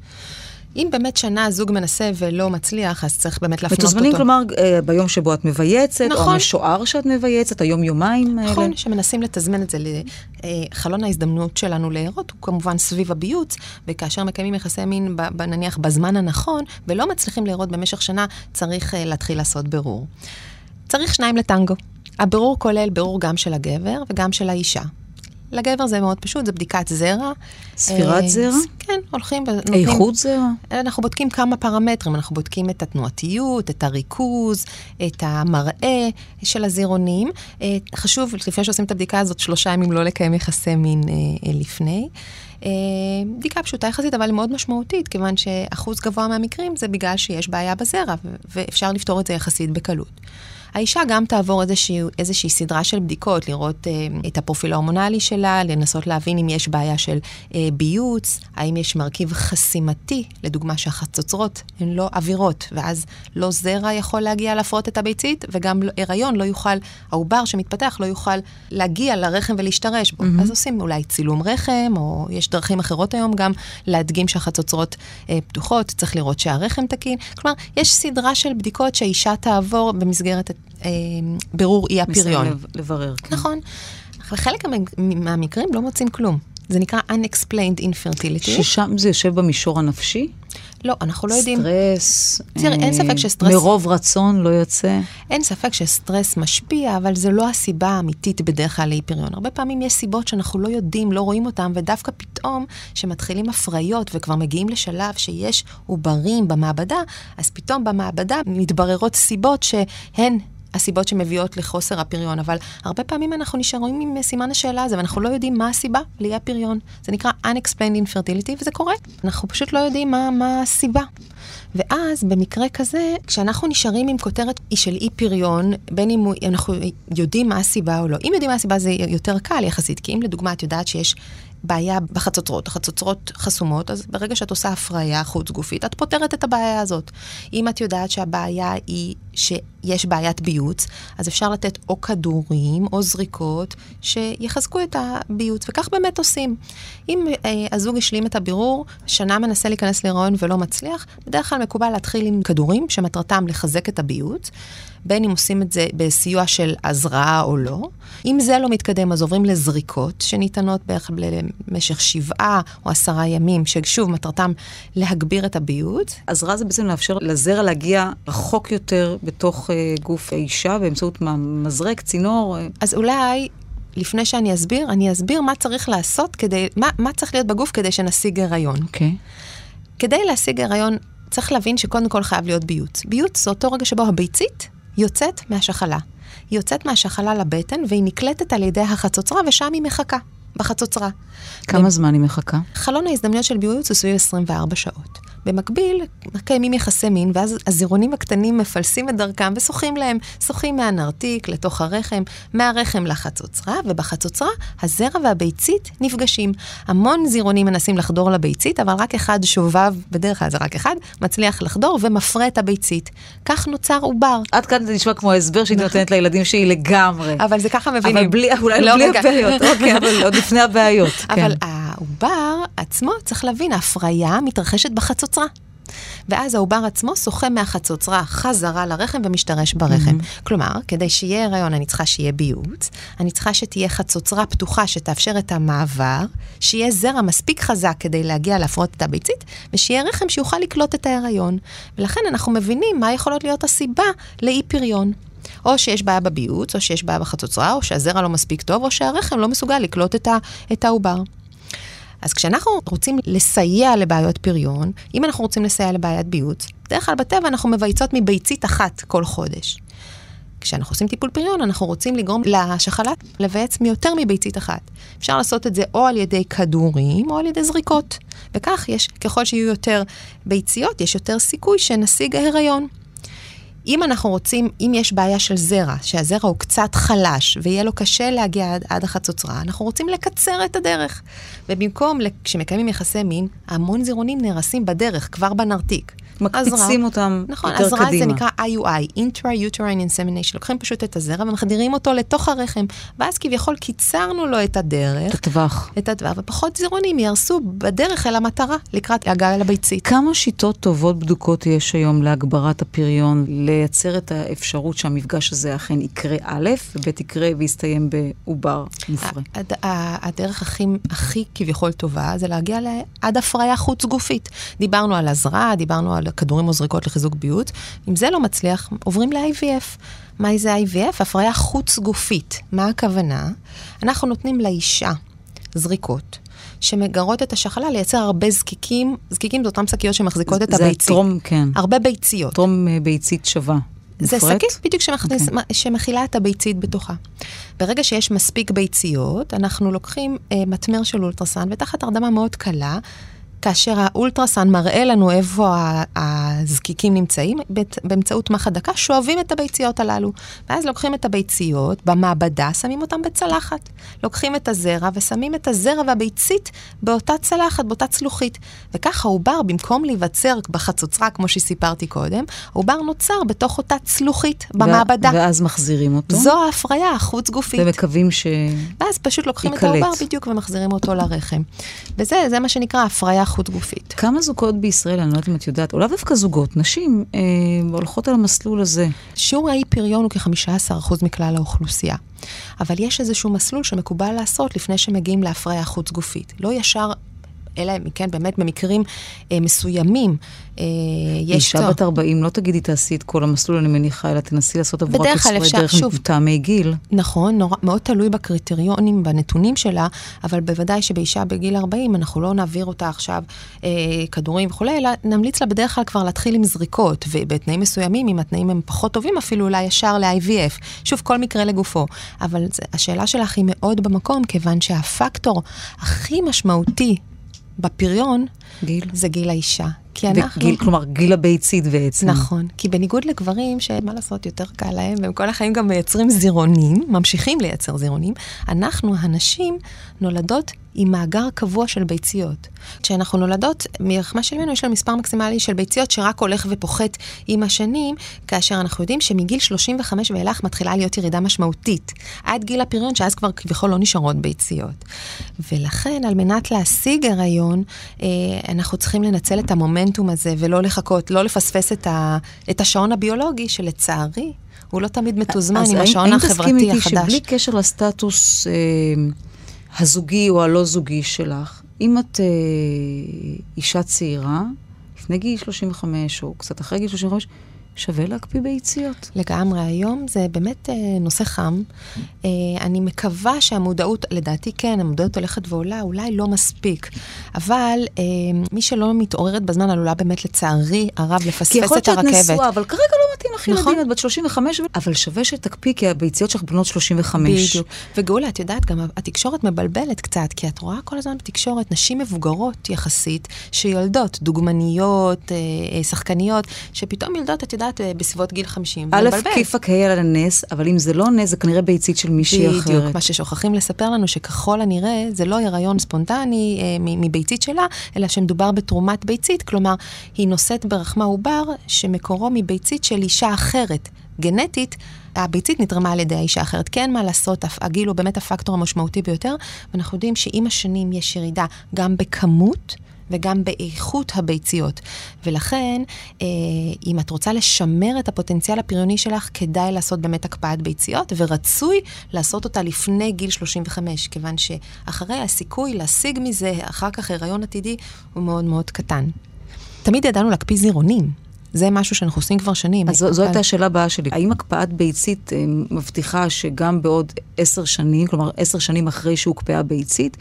אם באמת שנה הזוג מנסה ולא מצליח, אז צריך באמת להפנות אותו. מתוזמנים, כלומר, אה, ביום שבו את מבייצת, נכון. או המשוער שאת מבייצת, היום-יומיים האלה. נכון, שמנסים לתזמן את זה. אה, חלון ההזדמנות שלנו להרות הוא כמובן סביב הביוץ, וכאשר מקיימים יחסי מין, נניח בזמן הנכון, ולא מצליחים להרות במשך שנה, צריך אה, להתחיל לעשות בירור. צריך שניים לטנגו. הבירור כולל בירור גם של הגבר וגם של האישה. לגבר זה מאוד פשוט, זה בדיקת זרע. ספירת אה, זרע? כן, הולכים ונותנים... איכות זרע? אנחנו בודקים כמה פרמטרים, אנחנו בודקים את התנועתיות, את הריכוז, את המראה של הזירונים. אה, חשוב, לפני שעושים את הבדיקה הזאת, שלושה ימים לא לקיים יחסי מין אה, לפני. בדיקה פשוטה יחסית, אבל מאוד משמעותית, כיוון שאחוז גבוה מהמקרים זה בגלל שיש בעיה בזרע, ואפשר לפתור את זה יחסית בקלות. האישה גם תעבור איזושהי, איזושהי סדרה של בדיקות, לראות אה, את הפרופיל ההורמונלי שלה, לנסות להבין אם יש בעיה של אה, ביוץ, האם יש מרכיב חסימתי, לדוגמה שהחצוצרות הן לא אווירות, ואז לא זרע יכול להגיע להפרות את הביצית, וגם לא- הריון לא יוכל, העובר שמתפתח לא יוכל להגיע לרחם ולהשתרש בו. Mm-hmm. אז עושים אולי צילום רחם, או יש דרכים אחרות היום גם להדגים שהחצוצרות אה, פתוחות, צריך לראות שהרחם תקין. כלומר, יש סדרה של בדיקות שהאישה תעבור במסגרת בירור אי הפריון. ניסיון לב- לברר. כן. נכון. אבל חלק מה- מהמקרים לא מוצאים כלום. זה נקרא unexplained infertility. ששם זה יושב במישור הנפשי? לא, אנחנו לא יודעים. סטרס? תראי, אין אה, ספק שסטרס- מרוב רצון לא יוצא? אין ספק שסטרס משפיע, אבל זו לא הסיבה האמיתית בדרך כלל לאי פריון. הרבה פעמים יש סיבות שאנחנו לא יודעים, לא רואים אותן, ודווקא פתאום, שמתחילים הפריות וכבר מגיעים לשלב שיש עוברים במעבדה, אז פתאום במעבדה מתבררות סיבות שהן... הסיבות שמביאות לחוסר הפריון, אבל הרבה פעמים אנחנו נשארים עם סימן השאלה הזה, ואנחנו לא יודעים מה הסיבה לאי הפריון. זה נקרא unexplained infertility, וזה קורה. אנחנו פשוט לא יודעים מה, מה הסיבה. ואז במקרה כזה, כשאנחנו נשארים עם כותרת של אי פריון, בין אם אנחנו יודעים מה הסיבה או לא. אם יודעים מה הסיבה זה יותר קל יחסית, כי אם לדוגמה את יודעת שיש בעיה בחצוצרות, החצוצרות חסומות, אז ברגע שאת עושה הפריה חוץ גופית, את פותרת את הבעיה הזאת. אם את יודעת שהבעיה היא שיש בעיית ביוץ, אז אפשר לתת או כדורים או זריקות שיחזקו את הביוץ, וכך באמת עושים. אם אה, הזוג השלים את הבירור, שנה מנסה להיכנס להיריון ולא מצליח, בדרך כלל מקובל להתחיל עם כדורים שמטרתם לחזק את הביוץ, בין אם עושים את זה בסיוע של הזרעה או לא. אם זה לא מתקדם, אז עוברים לזריקות שניתנות בערך למשך שבעה או עשרה ימים, ששוב, מטרתם להגביר את הביוץ. הזרעה זה בעצם לאפשר לזרע להגיע רחוק יותר בתוך גוף האישה באמצעות מזרק, צינור. אה, אז אולי, לפני שאני אסביר, אני אסביר מה צריך לעשות כדי, מה, מה צריך להיות בגוף כדי שנשיג הריון. אוקיי. כדי להשיג הריון, צריך להבין שקודם כל חייב להיות ביוץ. ביוץ זה אותו רגע שבו הביצית יוצאת מהשחלה. היא יוצאת מהשחלה לבטן והיא נקלטת על ידי החצוצרה ושם היא מחכה, בחצוצרה. כמה זמן היא מחכה? חלון ההזדמנויות של ביוץ הוא סביב 24 שעות. במקביל, מקיימים יחסי מין, ואז הזירונים הקטנים מפלסים את דרכם ושוחים להם, שוחים מהנרתיק לתוך הרחם, מהרחם לחצוצרה, ובחצוצרה הזרע והביצית נפגשים. המון זירונים מנסים לחדור לביצית, אבל רק אחד שובב, בדרך כלל זה רק אחד, מצליח לחדור ומפרה את הביצית. כך נוצר עובר. עד כאן זה נשמע כמו הסבר שהייתי נותנת לילדים שלי לגמרי. אבל זה ככה מבינים. אבל בלי, אולי לא, בלי רגע. הבעיות, [laughs] אוקיי, אבל עוד לפני הבעיות. אבל כן. העובר עצמו, צריך להבין, ההפריה מתרחשת בחצוצרה. ואז העובר עצמו שוחה מהחצוצרה חזרה לרחם ומשתרש ברחם. Mm-hmm. כלומר, כדי שיהיה הריון אני צריכה שיהיה ביוץ, אני צריכה שתהיה חצוצרה פתוחה שתאפשר את המעבר, שיהיה זרע מספיק חזק כדי להגיע להפרות את הביצית, ושיהיה רחם שיוכל לקלוט את ההריון. ולכן אנחנו מבינים מה יכולות להיות הסיבה לאי פריון. או שיש בעיה בביוץ, או שיש בעיה בחצוצרה, או שהזרע לא מספיק טוב, או שהרחם לא מסוגל לקלוט את, ה, את העובר. אז כשאנחנו רוצים לסייע לבעיות פריון, אם אנחנו רוצים לסייע לבעיית ביוץ, בדרך כלל בטבע אנחנו מבייצות מביצית אחת כל חודש. כשאנחנו עושים טיפול פריון, אנחנו רוצים לגרום לשחלה לבייץ מיותר מביצית אחת. אפשר לעשות את זה או על ידי כדורים או על ידי זריקות. וכך יש, ככל שיהיו יותר ביציות, יש יותר סיכוי שנשיג ההיריון. אם אנחנו רוצים, אם יש בעיה של זרע, שהזרע הוא קצת חלש ויהיה לו קשה להגיע עד, עד החצוצרה, אנחנו רוצים לקצר את הדרך. ובמקום, כשמקיימים יחסי מין, המון זירונים נהרסים בדרך, כבר בנרתיק. מקפיצים אותם נכון, יותר קדימה. זה נקרא IUI, Intra-Uterine Insemination. לוקחים פשוט את הזרע ומחדירים אותו לתוך הרחם, ואז כביכול קיצרנו לו את הדרך, את הטווח. את הדבר, ופחות זירעונים יהרסו בדרך אל המטרה, לקראת הגעה לביצית. כמה שיטות טובות בדוקות יש היום להגברת הפריון, לייצר את האפשרות שהמפגש הזה אכן יקרה א', וב' יקרה ויסתיים בעובר מופרה? הדרך הכי, הכי כביכול טובה זה להגיע עד הפריה חוץ גופית. דיברנו על הזרעה, דיברנו על כדורים או זריקות לחיזוק ביות. אם זה לא מצליח, עוברים ל-IVF. מה זה IVF? הפריה חוץ גופית. מה הכוונה? אנחנו נותנים לאישה זריקות. שמגרות את השחלה לייצר הרבה זקיקים, זקיקים זה אותם שקיות שמחזיקות את זה הביצית. טרום, כן. הרבה ביציות. טרום אה, ביצית שווה. זה? שקית בדיוק שמכניס, אוקיי. okay. שמכילה את הביצית בתוכה. ברגע שיש מספיק ביציות, אנחנו לוקחים אה, מטמר של אולטרסן, ותחת הרדמה מאוד קלה, כאשר האולטרסן מראה לנו איפה הזקיקים נמצאים, באמצעות מח הדקה שואבים את הביציות הללו. ואז לוקחים את הביציות במעבדה, שמים אותם בצלחת. לוקחים את הזרע ושמים את הזרע והביצית באותה צלחת, באותה צלוחית. וככה העובר, במקום להיווצר בחצוצרה, כמו שסיפרתי קודם, העובר נוצר בתוך אותה צלוחית במעבדה. ואז מחזירים אותו. זו ההפריה החוץ-גופית. ומקווים ש... ואז פשוט לוקחים את ייקלט. העובר בדיוק ומחזירים אותו לרחם. וזה זה מה שנקרא הפריה חוץ-גופית. כמה זוגות בישראל, אני לא יודעת אם את יודעת, או לאו דווקא זוגות, נשים אה, הולכות על המסלול הזה. שיעור האי פריון הוא כ-15% מכלל האוכלוסייה. אבל יש איזשהו מסלול שמקובל לעשות לפני שמגיעים להפריה חוץ-גופית. לא ישר, אלא אם כן באמת במקרים אה, מסוימים. אה, יש אישה. בת 40, לא תגידי תעשי את כל המסלול, אני מניחה, אלא תנסי לעשות עבורה אפשר, דרך שוב. מטעמי גיל. נכון, נורא, מאוד תלוי בקריטריונים, בנתונים שלה, אבל בוודאי שבאישה בגיל 40, אנחנו לא נעביר אותה עכשיו אה, כדורים וכולי, אלא נמליץ לה בדרך כלל כבר להתחיל עם זריקות, ובתנאים מסוימים, אם התנאים הם פחות טובים, אפילו אולי ישר ל-IVF. שוב, כל מקרה לגופו. אבל זה, השאלה שלך היא מאוד במקום, כיוון שהפקטור הכי משמעותי בפריון, גיל. זה גיל האישה. כי אנחנו... וגיל, כלומר, גיל הביצית בעצם. נכון, כי בניגוד לגברים, שמה לעשות, יותר קל להם, והם כל החיים גם מייצרים זירעונים, ממשיכים לייצר זירעונים, אנחנו, הנשים, נולדות עם מאגר קבוע של ביציות. כשאנחנו נולדות, מרחמה של אמנו יש לנו מספר מקסימלי של ביציות שרק הולך ופוחת עם השנים, כאשר אנחנו יודעים שמגיל 35 ואילך מתחילה להיות ירידה משמעותית, עד גיל הפריון, שאז כבר כביכול לא נשארות ביציות. ולכן, על מנת להשיג הריון, אה, אנחנו צריכים לנצל את המומנטום הזה, ולא לחכות, לא לפספס את, ה, את השעון הביולוגי, שלצערי, הוא לא תמיד מתוזמן עם השעון האם תסכים החברתי איתי החדש. שבלי קשר לסטטוס אה, הזוגי או הלא זוגי שלך, אם את אה, אישה צעירה, לפני גיל 35 או קצת אחרי גיל 35, שווה להקפיא ביציות. לגמרי, היום זה באמת אה, נושא חם. אה, אני מקווה שהמודעות, לדעתי כן, המודעות הולכת ועולה, אולי לא מספיק. אבל אה, מי שלא מתעוררת בזמן עלולה באמת, לצערי הרב, כי לפספס יכול להיות את שאת הרכבת. נשואה, אבל כרגע לא מתאים לך נכון. ילדים, את בת 35, ו- אבל שווה שתקפיא, כי הביציות שלך בנות 35. בדיוק. וגאולה, את יודעת, גם התקשורת מבלבלת קצת, כי את רואה כל הזמן בתקשורת נשים מבוגרות יחסית, שיולדות, דוגמניות, אה, אה, שחקניות, שפתאום יולדות, את יודעת, אה, בסביבות גיל 50. זה א'. כיפאק היה על הנס, אבל אם זה לא נס, זה כנראה ביצית של מישהי אחרת. בדיוק, מה ששוכחים לספר לנו, שככל הנראה זה לא הריון ספונטני אה, מביצית שלה, אלא שמדובר בתרומת ביצית, כלומר, היא נושאת ברחמה עובר שמקורו מביצית של אישה אחרת. גנטית, הביצית נתרמה על ידי האישה האחרת. כן, מה לעשות, הגיל הוא באמת הפקטור המשמעותי ביותר, ואנחנו יודעים שעם השנים יש ירידה גם בכמות. וגם באיכות הביציות. ולכן, אה, אם את רוצה לשמר את הפוטנציאל הפריוני שלך, כדאי לעשות באמת הקפאת ביציות, ורצוי לעשות אותה לפני גיל 35, כיוון שאחרי הסיכוי להשיג מזה אחר כך הריון עתידי הוא מאוד מאוד קטן. תמיד ידענו להקפיא זירעונים. זה משהו שאנחנו עושים כבר שנים. אז זו, זו הייתה השאלה הבאה שלי. האם הקפאת ביצית אה, מבטיחה שגם בעוד עשר שנים, כלומר עשר שנים אחרי שהוקפאה ביצית,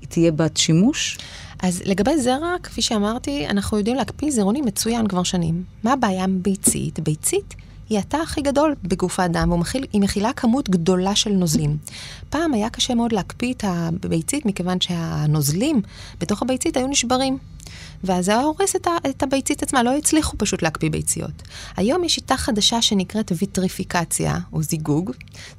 היא תהיה בת שימוש? אז לגבי זרע, כפי שאמרתי, אנחנו יודעים להקפיא זירעונים מצוין כבר שנים. מה הבעיה עם ביצית? ביצית היא התא הכי גדול בגוף האדם, והיא מכילה כמות גדולה של נוזלים. פעם היה קשה מאוד להקפיא את הביצית, מכיוון שהנוזלים בתוך הביצית היו נשברים. ואז זה הורס את, ה, את הביצית עצמה, לא הצליחו פשוט להקפיא ביציות. היום יש שיטה חדשה שנקראת ויטריפיקציה, או זיגוג.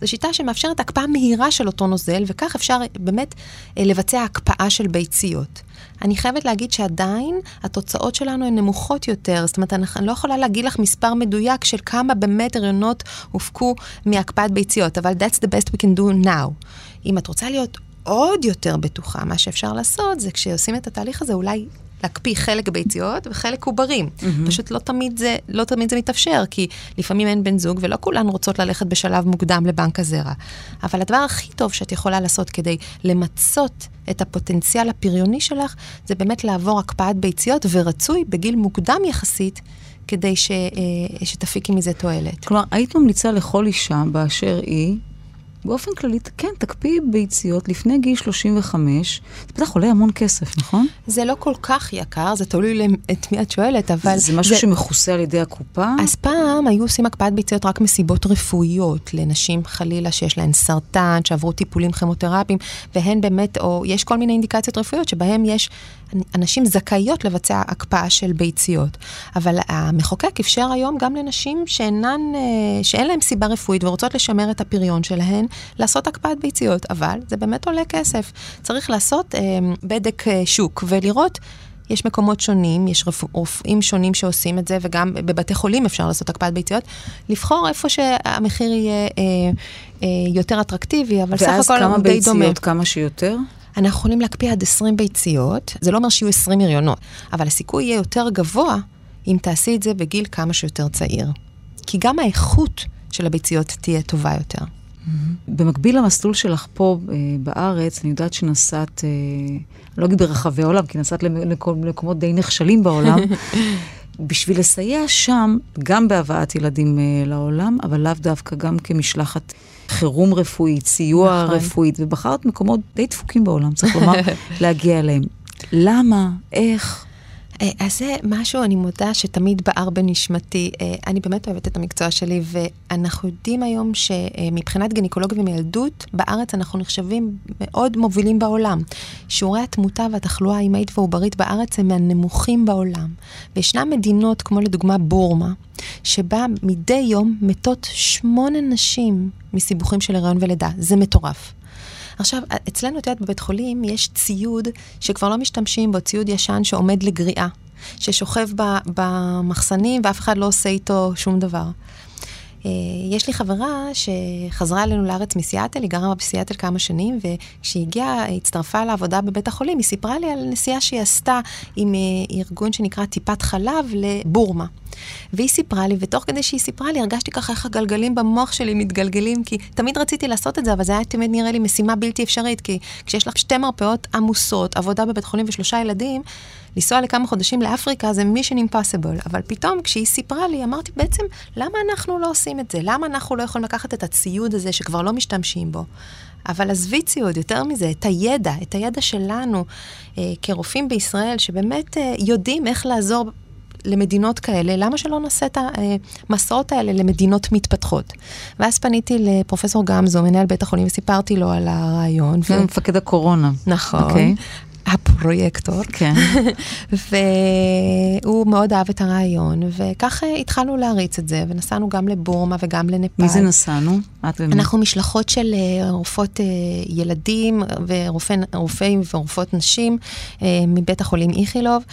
זו שיטה שמאפשרת הקפאה מהירה של אותו נוזל, וכך אפשר באמת אה, לבצע הקפאה של ביציות. אני חייבת להגיד שעדיין התוצאות שלנו הן נמוכות יותר. זאת אומרת, אני לא יכולה להגיד לך מספר מדויק של כמה באמת הריונות הופקו מהקפאת ביציות, אבל that's the best we can do now. אם את רוצה להיות עוד יותר בטוחה, מה שאפשר לעשות זה כשעושים את התהליך הזה, אולי להקפיא חלק ביציות וחלק עוברים. Mm-hmm. פשוט לא תמיד, זה, לא תמיד זה מתאפשר, כי לפעמים אין בן זוג ולא כולן רוצות ללכת בשלב מוקדם לבנק הזרע. אבל הדבר הכי טוב שאת יכולה לעשות כדי למצות את הפוטנציאל הפריוני שלך, זה באמת לעבור הקפאת ביציות, ורצוי בגיל מוקדם יחסית. כדי ש, אה, שתפיקי מזה תועלת. כלומר, היית ממליצה לכל אישה באשר היא באופן כללי, כן, תקפיא ביציות לפני גיל 35, זה בטח עולה המון כסף, נכון? זה לא כל כך יקר, זה תלוי את מי את שואלת, אבל... זה משהו זה... שמכוסה על ידי הקופה? אז פעם היו עושים הקפאת ביציות רק מסיבות רפואיות, לנשים חלילה שיש להן סרטן, שעברו טיפולים כימותרפיים, והן באמת, או יש כל מיני אינדיקציות רפואיות שבהן יש אנשים זכאיות לבצע הקפאה של ביציות. אבל המחוקק אפשר היום גם לנשים שאינן, אה, שאין להן סיבה רפואית ורוצות לשמר את הפריון שלהן, לעשות הקפאת ביציות. אבל זה באמת עולה כסף. צריך לעשות אה, בדק אה, שוק ולראות יש מקומות שונים, יש רופאים שונים שעושים את זה, וגם בבתי חולים אפשר לעשות הקפאת ביציות. לבחור איפה שהמחיר יהיה אה, אה, יותר אטרקטיבי, אבל סך הכל הוא די דומה. ואז כמה ביציות, כמה שיותר? אנחנו יכולים להקפיא עד 20 ביציות, זה לא אומר שיהיו 20 הריונות, אבל הסיכוי יהיה יותר גבוה אם תעשי את זה בגיל כמה שיותר צעיר. כי גם האיכות של הביציות תהיה טובה יותר. Mm-hmm. במקביל למסלול שלך פה אה, בארץ, אני יודעת שנסעת, אה, לא אגיד ברחבי העולם, כי נסעת למקומות די נחשלים בעולם, [laughs] בשביל לסייע שם, גם בהבאת ילדים אה, לעולם, אבל לאו דווקא גם כמשלחת חירום רפואית, סיוע נכון. רפואית, ובחרת מקומות די דפוקים בעולם, צריך לומר, [laughs] להגיע אליהם. למה? איך? אז זה משהו, אני מודה, שתמיד בער בנשמתי. אה, אני באמת אוהבת את המקצוע שלי, ואנחנו יודעים היום שמבחינת גינקולוגיה ומילדות, בארץ אנחנו נחשבים מאוד מובילים בעולם. שיעורי התמותה והתחלואה האימהית והעוברית בארץ הם מהנמוכים בעולם. וישנן מדינות, כמו לדוגמה בורמה, שבה מדי יום מתות שמונה נשים מסיבוכים של הריון ולידה. זה מטורף. עכשיו, אצלנו, את יודעת, בבית חולים יש ציוד שכבר לא משתמשים בו, ציוד ישן שעומד לגריעה, ששוכב במחסנים ואף אחד לא עושה איתו שום דבר. אה, יש לי חברה שחזרה אלינו לארץ מסיאטל, היא גרה בסיאטל כמה שנים, וכשהיא הגיעה, הצטרפה לעבודה בבית החולים, היא סיפרה לי על נסיעה שהיא עשתה עם אה, ארגון שנקרא טיפת חלב לבורמה. והיא סיפרה לי, ותוך כדי שהיא סיפרה לי, הרגשתי ככה איך הגלגלים במוח שלי מתגלגלים, כי תמיד רציתי לעשות את זה, אבל זה היה תמיד נראה לי משימה בלתי אפשרית, כי כשיש לך שתי מרפאות עמוסות, עבודה בבית חולים ושלושה ילדים, לנסוע לכמה חודשים לאפריקה זה mission impossible. אבל פתאום, כשהיא סיפרה לי, אמרתי, בעצם, למה אנחנו לא עושים את זה? למה אנחנו לא יכולים לקחת את הציוד הזה שכבר לא משתמשים בו? אבל עזבי ציוד, יותר מזה, את הידע, את הידע שלנו אה, כרופאים בישראל, שבאמת אה, יודעים איך לעזור למדינות כאלה, למה שלא נעשה את המסעות האלה למדינות מתפתחות? ואז פניתי לפרופסור גמזו, מנהל בית החולים, וסיפרתי לו על הרעיון. ו... מפקד הקורונה. נכון. Okay. הפרויקטור. כן. [laughs] והוא מאוד אהב את הרעיון, וככה התחלנו להריץ את זה, ונסענו גם לבורמה וגם לנפאל. מי זה נסענו? את ומי? אנחנו משלחות של אה, רופאות אה, ילדים ורופאים ורופאות נשים אה, מבית החולים איכילוב.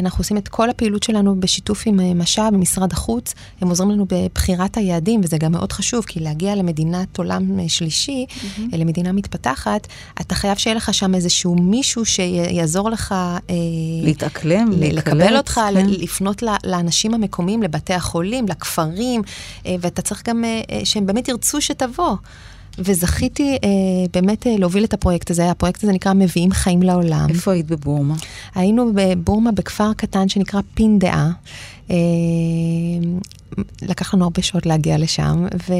אנחנו עושים את כל הפעילות שלנו בשיתוף עם משאב, במשרד החוץ. הם עוזרים לנו בבחירת היעדים, וזה גם מאוד חשוב, כי להגיע למדינת עולם שלישי, mm-hmm. למדינה מתפתחת, אתה חייב שיהיה לך שם איזשהו מישהו שיעזור לך... להתאקלם, לקבל אותך, כן. לפנות לאנשים המקומיים, לבתי החולים, לכפרים, ואתה צריך גם שהם באמת ירצו שתבוא. וזכיתי אה, באמת אה, להוביל את הפרויקט הזה. הפרויקט הזה נקרא מביאים חיים לעולם. איפה היית בבורמה? היינו בבורמה בכפר קטן שנקרא פין דעה. אה, לקח לנו הרבה שעות להגיע לשם, ו...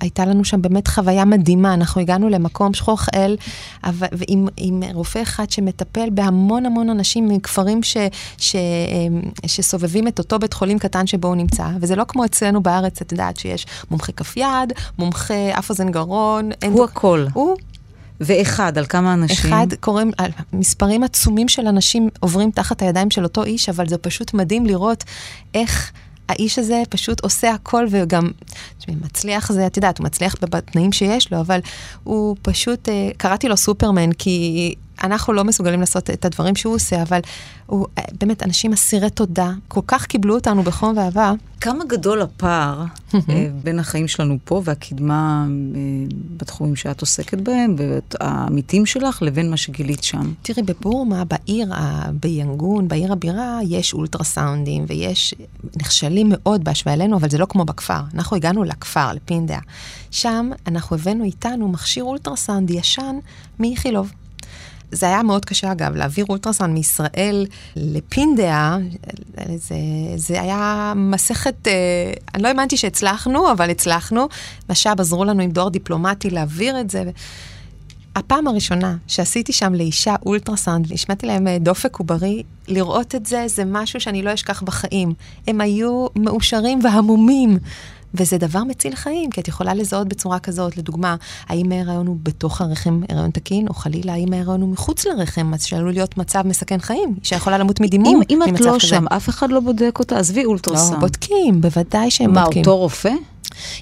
הייתה לנו שם באמת חוויה מדהימה. אנחנו הגענו למקום שכוח אל, אבל, ועם עם רופא אחד שמטפל בהמון המון אנשים מכפרים ש, ש, אמ, שסובבים את אותו בית חולים קטן שבו הוא נמצא. וזה לא כמו אצלנו בארץ, את יודעת שיש מומחה כף יד, מומחה אף אוזן גרון. הוא הכל. הוא ואחד, על כמה אנשים? אחד קוראים, מספרים עצומים של אנשים עוברים תחת הידיים של אותו איש, אבל זה פשוט מדהים לראות איך... האיש הזה פשוט עושה הכל וגם, תשמעי, מצליח זה, את יודעת, הוא מצליח בתנאים שיש לו, אבל הוא פשוט, אה, קראתי לו סופרמן, כי אנחנו לא מסוגלים לעשות את הדברים שהוא עושה, אבל הוא אה, באמת, אנשים אסירי תודה, כל כך קיבלו אותנו בחום ואהבה. כמה גדול הפער אה, בין החיים שלנו פה והקדמה אה, בתחומים שאת עוסקת בהם, והעמיתים שלך, לבין מה שגילית שם? תראי, בבורמה, בעיר, ביאנגון, בעיר הבירה, יש אולטרסאונדים ויש, נכשלים מאוד בהשוואה אלינו, אבל זה לא כמו בכפר. אנחנו הגענו לכפר, לפינדיה. שם אנחנו הבאנו איתנו מכשיר אולטרסאונד ישן מאיכילוב. זה היה מאוד קשה, אגב, להעביר אולטרסאונד מישראל לפינדיה, זה, זה היה מסכת, אה, אני לא האמנתי שהצלחנו, אבל הצלחנו. משאב עזרו לנו עם דואר דיפלומטי להעביר את זה. הפעם הראשונה שעשיתי שם לאישה אולטרסאונד, והשמעתי להם אה, דופק עוברי, לראות את זה, זה משהו שאני לא אשכח בחיים. הם היו מאושרים והמומים. וזה דבר מציל חיים, כי את יכולה לזהות בצורה כזאת, לדוגמה, האם ההיריון הוא בתוך הרחם הריון תקין, או חלילה האם ההיריון הוא מחוץ לרחם, אז שעלול להיות מצב מסכן חיים, שיכולה למות מדימום אם, אם את לא כזה. שם, אף אחד לא בודק אותה, עזבי אולטרסאונד. לא, בודקים, בוודאי שהם מה, בודקים. מה, אותו רופא?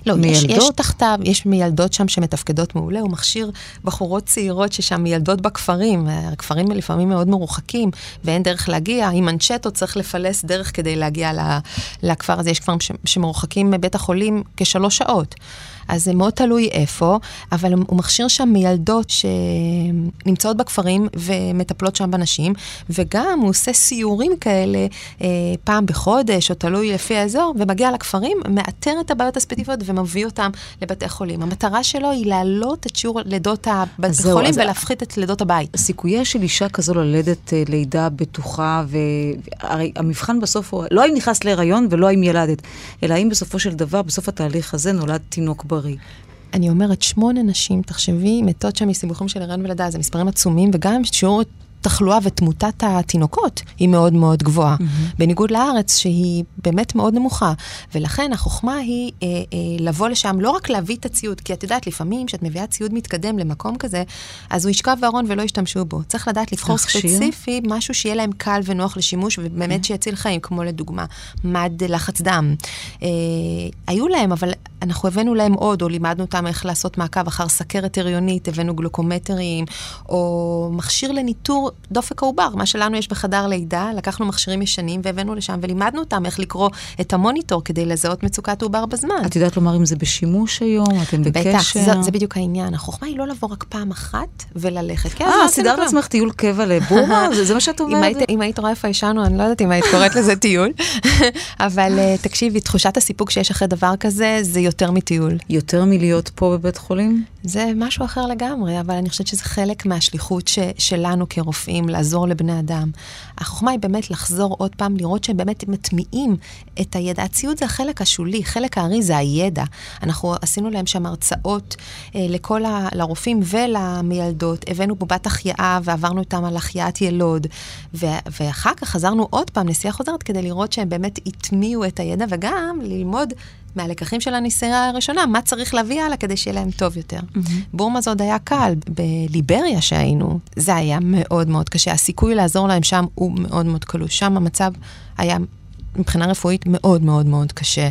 לא, יש, יש תחתיו, יש מיילדות שם שמתפקדות מעולה, הוא מכשיר בחורות צעירות ששם מיילדות בכפרים, הכפרים לפעמים מאוד מרוחקים, ואין דרך להגיע, עם מנצ'טות צריך לפלס דרך כדי להגיע לכפר הזה, יש כפרים שמרוחקים מבית החולים כשלוש שעות. אז זה מאוד תלוי איפה, אבל הוא מכשיר שם מיילדות שנמצאות בכפרים ומטפלות שם בנשים, וגם הוא עושה סיורים כאלה אה, פעם בחודש, או תלוי לפי האזור, ומגיע לכפרים, מאתר את הבעיות הספציפיות ומביא אותם לבתי חולים. המטרה שלו היא להעלות את שיעור לידות הבתי חולים ולהפחית את לידות הבית. הסיכוייה של אישה כזו ללדת אה, לידה בטוחה, והרי המבחן בסוף הוא, לא האם נכנסת להיריון ולא האם ילדת, אלא האם בסופו של דבר, בסוף התהליך הזה נולד תינוק בריא. אני אומרת, שמונה נשים, תחשבי, מתות שם מסיבוכים של הריון ולידה, זה מספרים עצומים, וגם שיעור התחלואה ותמותת התינוקות היא מאוד מאוד גבוהה, mm-hmm. בניגוד לארץ שהיא באמת מאוד נמוכה. ולכן החוכמה היא אה, אה, לבוא לשם, לא רק להביא את הציוד, כי את יודעת, לפעמים כשאת מביאה ציוד מתקדם למקום כזה, אז הוא ישכב בארון ולא ישתמשו בו. צריך לדעת לבחור ספציפי, משהו שיהיה להם קל ונוח לשימוש, ובאמת mm-hmm. שיציל חיים, כמו לדוגמה, מד לחץ דם. אה, היו להם, אבל אנחנו הבאנו להם עוד, או לימדנו אותם איך לעשות מעקב אחר סכרת הריונית, הבאנו גלוקומטרים, או מכשיר לניטור דופק העובר, מה שלנו יש בחדר לידה, לקחנו מכשירים ישנים והבאנו לשם ולימדנו אותם איך לקרוא את המוניטור כדי לזהות מצוקת עובר בזמן. את יודעת לומר אם זה בשימוש היום, אתם בקשר? בטח, זה, זה בדיוק העניין. החוכמה היא לא לבוא רק פעם אחת וללכת. כן, אה, סידרת לעצמך טיול קבע לבורמה? [laughs] זה, זה מה שאת אומרת? אם היית, רואה איפה ישנו, אני לא יודעת אם היית קוראת לזה טיול. [laughs] אבל uh, תקשיבי, תחושת הסיפוק שיש אחרי דבר כזה, זה יותר מטיול. יותר מלהיות פה בבית חולים? זה משהו אחר לגמרי, אבל אני חושבת שזה חלק מהשליחות ש, שלנו כרופאים, לעזור לבני אדם. החוכמה היא באמת לחזור עוד פעם, לראות שהם באמת מטמיעים את הידע. הציוד זה החלק השולי, חלק הארי זה הידע. אנחנו עשינו להם שם הרצאות אה, לכל ה... לרופאים ולמיילדות, הבאנו בובת החייאה ועברנו איתם על החייאת ילוד, ו... ואחר כך חזרנו עוד פעם נסיעה חוזרת כדי לראות שהם באמת הטמיעו את הידע וגם ללמוד מהלקחים של הנסיעה הראשונה, מה צריך להביא הלאה כדי שיהיה להם טוב יותר. Mm-hmm. בורמה זה עוד היה קל, בליבריה שהיינו, זה היה מאוד מאוד קשה. הסיכוי לעזור להם שם הוא מאוד מאוד קלוש. שם המצב היה מבחינה רפואית מאוד מאוד מאוד קשה.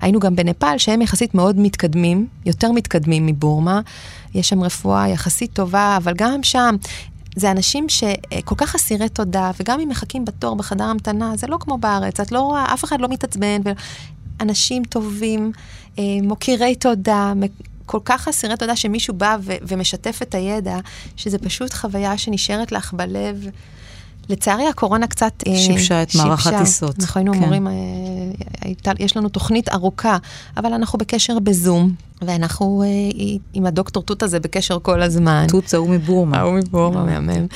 היינו גם בנפאל, שהם יחסית מאוד מתקדמים, יותר מתקדמים מבורמה. יש שם רפואה יחסית טובה, אבל גם שם זה אנשים שכל כך אסירי תודה, וגם אם מחכים בתור בחדר המתנה, זה לא כמו בארץ, את לא רואה, אף אחד לא מתעצבן, אנשים טובים, אה, מוקירי תודה, כל כך אסירי תודה שמישהו בא ו- ומשתף את הידע, שזה פשוט חוויה שנשארת לך בלב. לצערי הקורונה קצת אה, שיבשה את מערך הטיסות. אנחנו היינו כן. אמורים, אה, יש לנו תוכנית ארוכה, אבל אנחנו בקשר בזום, ואנחנו עם הדוקטור תות הזה בקשר כל הזמן. תות זה הוא מבורמה. ההוא מבורמה, מהמם.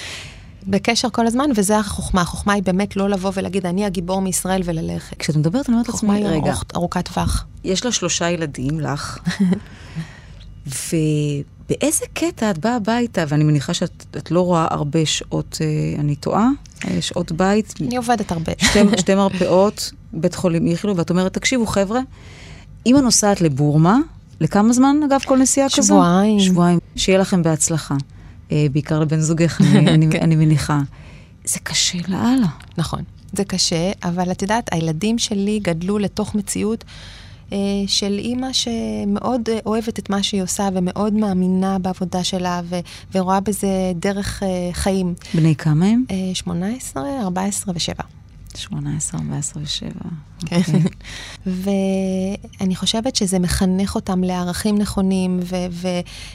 בקשר כל הזמן, וזה החוכמה. החוכמה היא באמת לא לבוא ולהגיד, אני הגיבור מישראל וללכת. כשאת מדברת, אני אומרת לעצמי, רגע. חוכמה היא ארוכת טווח. יש לה שלושה ילדים, לך, [laughs] ובאיזה קטע את באה הביתה, ואני מניחה שאת לא רואה הרבה שעות, אה, אני טועה? אה, שעות בית. אני עובדת הרבה. שתי, שתי מרפאות, [laughs] בית חולים איכילו, ואת אומרת, תקשיבו, חבר'ה, אמא נוסעת לבורמה, לכמה זמן, אגב, כל נסיעה שבועיים. כזו? שבועיים. שבועיים. שיהיה לכם בהצלחה. אה, בעיקר לבן זוגך, אני, [laughs] אני, כן. אני מניחה. זה קשה לאללה. נכון, זה קשה, אבל את יודעת, הילדים שלי גדלו לתוך מציאות אה, של אימא שמאוד אה, אוהבת את מה שהיא עושה ומאוד מאמינה בעבודה שלה ו- ורואה בזה דרך אה, חיים. בני כמה הם? 18, 14 ו-7. 18, 14 ו-7. כן. ואני חושבת שזה מחנך אותם לערכים נכונים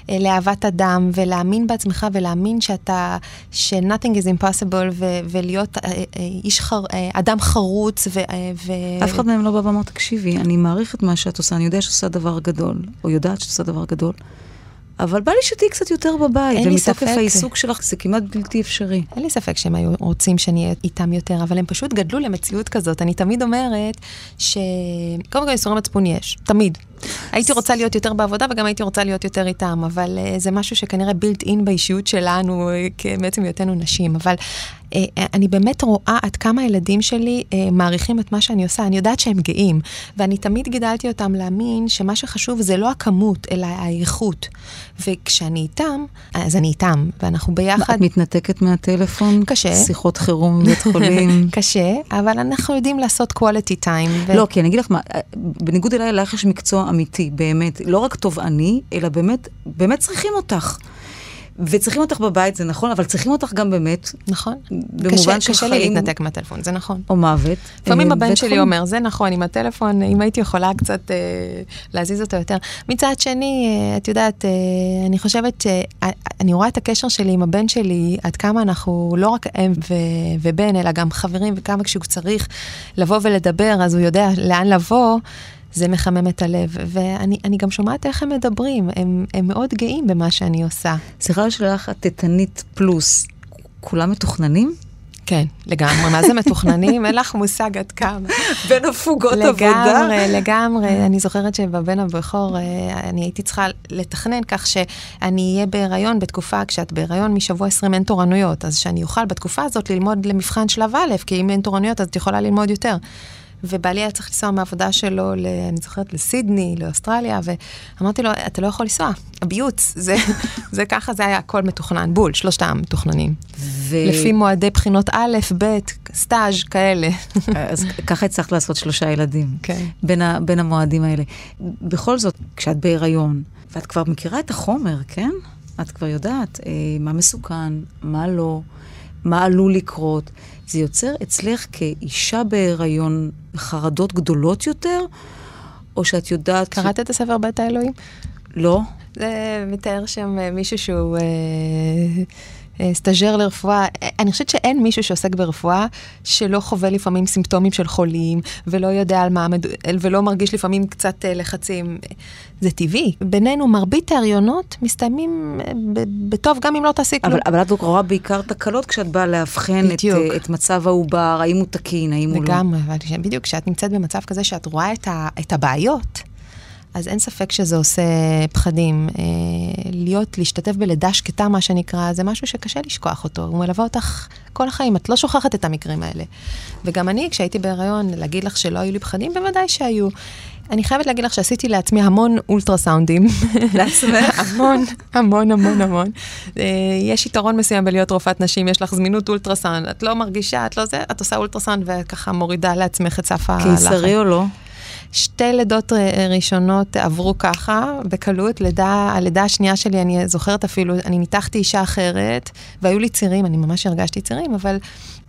ולאהבת אדם, ולהאמין בעצמך ולהאמין שאתה, ש-nothing is impossible, ולהיות אה, אה, איש חר, אה, אדם חרוץ. ו, ו... אף אחד מהם לא בא ואמר, תקשיבי, אני מעריך את מה שאת עושה, אני יודע שאת עושה דבר גדול, או יודעת שאת עושה דבר גדול. אבל בא לי שתהיי קצת יותר בבית, ומתוקף העיסוק שלך זה כמעט בלתי אפשרי. אין לי ספק שהם היו רוצים שאני אהיה איתם יותר, אבל הם פשוט גדלו למציאות כזאת. אני תמיד אומרת ש... קודם כל, איסורי מצפון יש, תמיד. הייתי רוצה להיות יותר בעבודה וגם הייתי רוצה להיות יותר איתם, אבל uh, זה משהו שכנראה בילט אין באישיות שלנו, uh, בעצם היותנו נשים. אבל uh, אני באמת רואה עד כמה הילדים שלי uh, מעריכים את מה שאני עושה. אני יודעת שהם גאים, ואני תמיד גידלתי אותם להאמין שמה שחשוב זה לא הכמות, אלא האיכות. וכשאני איתם, אז אני איתם, ואנחנו ביחד... את מתנתקת מהטלפון? קשה. שיחות חירום [laughs] בבית חולים? קשה, אבל אנחנו יודעים לעשות quality time. ו... לא, כי אני אגיד לך מה, בניגוד אליי, לך יש מקצוע אמיתי, באמת. לא רק תובעני, אלא באמת, באמת צריכים אותך. וצריכים אותך בבית, זה נכון, אבל צריכים אותך גם באמת. נכון. במובן של חיים... קשה לי להתנתק מהטלפון, זה נכון. או מוות. לפעמים הבן שלי חיים. אומר, זה נכון, עם הטלפון, אם הייתי יכולה קצת אה, להזיז אותו יותר. מצד שני, אה, את יודעת, אה, אני חושבת שאני רואה את הקשר שלי עם הבן שלי, עד כמה אנחנו לא רק אם ו- ובן, אלא גם חברים, וכמה כשהוא צריך לבוא ולדבר, אז הוא יודע לאן לבוא. זה מחמם את הלב. ואני גם שומעת איך הם מדברים, הם, הם מאוד גאים במה שאני עושה. סליחה שלך, הטטנית פלוס, כולם מתוכננים? כן, לגמרי. מה זה מתוכננים? אין לך מושג עד כמה. בין הפוגות לגמרי, עבודה. לגמרי, לגמרי. אני זוכרת שבבן הבכור אה, אני הייתי צריכה לתכנן כך שאני אהיה בהיריון בתקופה, כשאת בהיריון משבוע 20 אין תורנויות, אז שאני אוכל בתקופה הזאת ללמוד למבחן שלב א', כי אם אין תורנויות אז את יכולה ללמוד יותר. ובעלי היה צריך לנסוע מהעבודה שלו, ל, אני זוכרת, לסידני, לאוסטרליה, ואמרתי לו, אתה לא יכול לנסוע, הביוץ, זה, [laughs] זה ככה, זה היה הכל מתוכנן, בול, שלושתם מתוכננים. ו... לפי מועדי בחינות א', ב', סטאז', כאלה. [laughs] אז ככה הצלחת לעשות שלושה ילדים, כן. בין, ה, בין המועדים האלה. בכל זאת, כשאת בהיריון, ואת כבר מכירה את החומר, כן? את כבר יודעת אה, מה מסוכן, מה לא, מה עלול לקרות. זה יוצר אצלך כאישה בהיריון חרדות גדולות יותר, או שאת יודעת... קראת ש... את הספר בית האלוהים? לא. זה מתאר שם אה, מישהו שהוא... אה... אה, סטאג'ר לרפואה, אני חושבת שאין מישהו שעוסק ברפואה שלא חווה לפעמים סימפטומים של חולים, ולא יודע על מה, ולא מרגיש לפעמים קצת אה, לחצים. זה טבעי. בינינו, מרבית ההריונות מסתיימים אה, בטוב, גם אם לא תעשי כלום. אבל, אבל את רואה בעיקר תקלות כשאת באה לאבחן את, את מצב העובר, האם הוא תקין, האם הוא לא. לגמרי, בדיוק, כשאת נמצאת במצב כזה שאת רואה את, ה, את הבעיות, אז אין ספק שזה עושה פחדים. אה, להיות, להשתתף בלידה שקטה, מה שנקרא, זה משהו שקשה לשכוח אותו. הוא מלווה אותך כל החיים, את לא שוכחת את המקרים האלה. וגם אני, כשהייתי בהיריון, להגיד לך שלא היו לי פחדים, בוודאי שהיו. אני חייבת להגיד לך שעשיתי לעצמי המון אולטרסאונדים. לעצמך? [laughs] המון, המון, המון, המון. אה, יש יתרון מסוים בלהיות רופאת נשים, יש לך זמינות אולטרסאונד, את לא מרגישה, את לא זה, את עושה אולטרסאונד וככה מורידה לעצמך את סף הלחץ. קיסרי או לא? שתי לידות אה, ראשונות עברו ככה, בקלות. לידה, הלידה השנייה שלי, אני זוכרת אפילו, אני ניתחתי אישה אחרת, והיו לי צירים, אני ממש הרגשתי צירים, אבל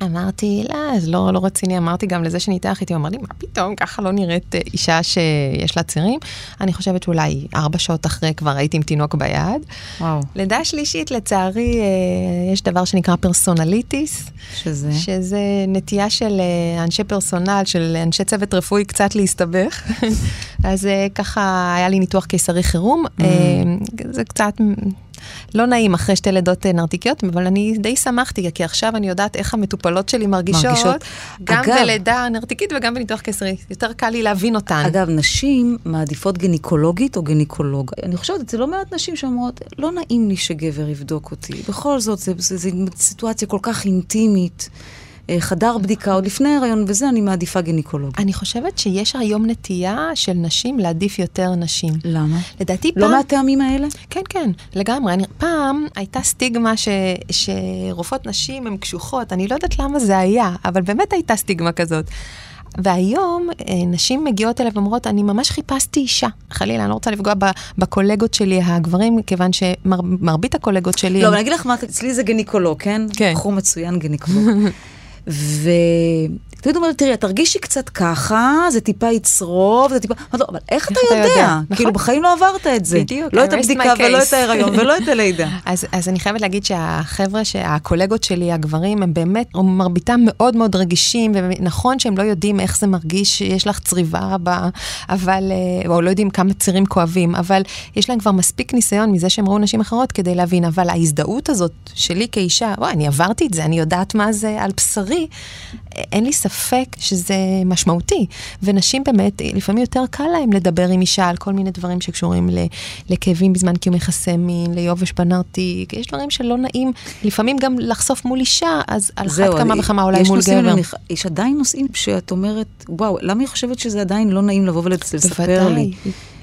אמרתי, לא, זה לא, לא רציני. אמרתי גם לזה שניתח איתי, הוא אמר לי, מה פתאום, ככה לא נראית אה, אישה שיש לה צירים. אני חושבת שאולי ארבע שעות אחרי כבר הייתי עם תינוק ביד. וואו. לידה שלישית, לצערי, אה, יש דבר שנקרא פרסונליטיס. שזה? שזה נטייה של אנשי פרסונל, של אנשי צוות רפואי קצת להסתבך. [laughs] אז אה, ככה היה לי ניתוח קיסרי חירום. Mm. אה, זה קצת לא נעים אחרי שתי לידות אה, נרתיקיות, אבל אני די שמחתי, כי עכשיו אני יודעת איך המטופלות שלי מרגישות, מרגישות. גם אגב, בלידה נרתיקית וגם בניתוח קיסרי. יותר קל לי להבין אותן. אגב, נשים מעדיפות גניקולוגית או גניקולוג. אני חושבת, זה לא מעט נשים שאומרות, לא נעים לי שגבר יבדוק אותי. בכל זאת, זו סיטואציה כל כך אינטימית. אה, חדר בדיקה, עוד לפני ההיריון וזה, אני מעדיפה גינקולוג. אני חושבת שיש היום נטייה של נשים להעדיף יותר נשים. למה? לדעתי לא פעם... מהטעמים האלה? כן, כן, לגמרי. אני, פעם הייתה סטיגמה ש, שרופאות נשים הן קשוחות, אני לא יודעת למה זה היה, אבל באמת הייתה סטיגמה כזאת. והיום אה, נשים מגיעות אליי ואומרות, אני ממש חיפשתי אישה. חלילה, אני לא רוצה לפגוע ב- שלי הגברים, כיוון שמרבית הקולגות שלי... לא, אבל אני אגיד לך מה, אצלי זה גניקולוג, כן? כן. תחום מצוין גניקולוג. [laughs] ו... תמיד אומרת, תראי, את תרגישי קצת ככה, זה טיפה יצרוב, זה טיפה... לא, אבל איך אתה יודע? נכון. כאילו, בחיים לא עברת את זה. בדיוק, לא את הבדיקה ולא. את ההיריון ולא את הלידה. [laughs] אז, אני חייבת להגיד שהחבר'ה, הקולגות שלי, הגברים, הם באמת, מרביתם מאוד מאוד רגישים, ונכון שהם לא יודעים איך זה מרגיש שיש לך צריבה, ב, אבל, אה, או לא יודעים כמה צירים כואבים, אבל יש להם כבר מספיק ניסיון מזה שהם ראו נשים אחרות כדי להבין, אבל ההזדהות הזאת שלי כאישה, וואי, אני עברתי את זה, אני יודעת מה זה על בשרי, אין לי ספק שזה משמעותי. ונשים באמת, לפעמים יותר קל להם לדבר עם אישה על כל מיני דברים שקשורים לכאבים בזמן קיום יחסי מין, ליובש בנרתיק, יש דברים שלא נעים, לפעמים גם לחשוף מול אישה, אז על אחת כמה וכמה אולי מול גבר. אני- יש עדיין נושאים שאת אומרת, וואו, למה היא חושבת שזה עדיין לא נעים לבוא ולספר לי? בוודאי.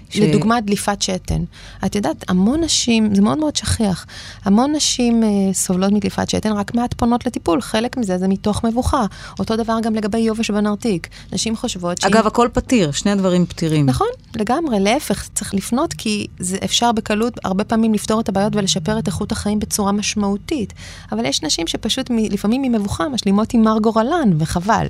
ש- לדוגמה, דליפת שתן. את יודעת, המון נשים, זה מאוד מאוד שכיח, המון נשים אה, סובלות מדליפת שתן, רק מעט פונות לטיפול, חלק מזה זה מתוך מבוכה. אותו דבר גם לגבי יובש בנרתיק. נשים חושבות שאם... אגב, הכל פתיר, שני הדברים פתירים. נכון, לגמרי, להפך, צריך לפנות כי זה אפשר בקלות הרבה פעמים לפתור את הבעיות ולשפר את איכות החיים בצורה משמעותית. אבל יש נשים שפשוט מ- לפעמים ממבוכה משלימות עם מר גורלן, וחבל.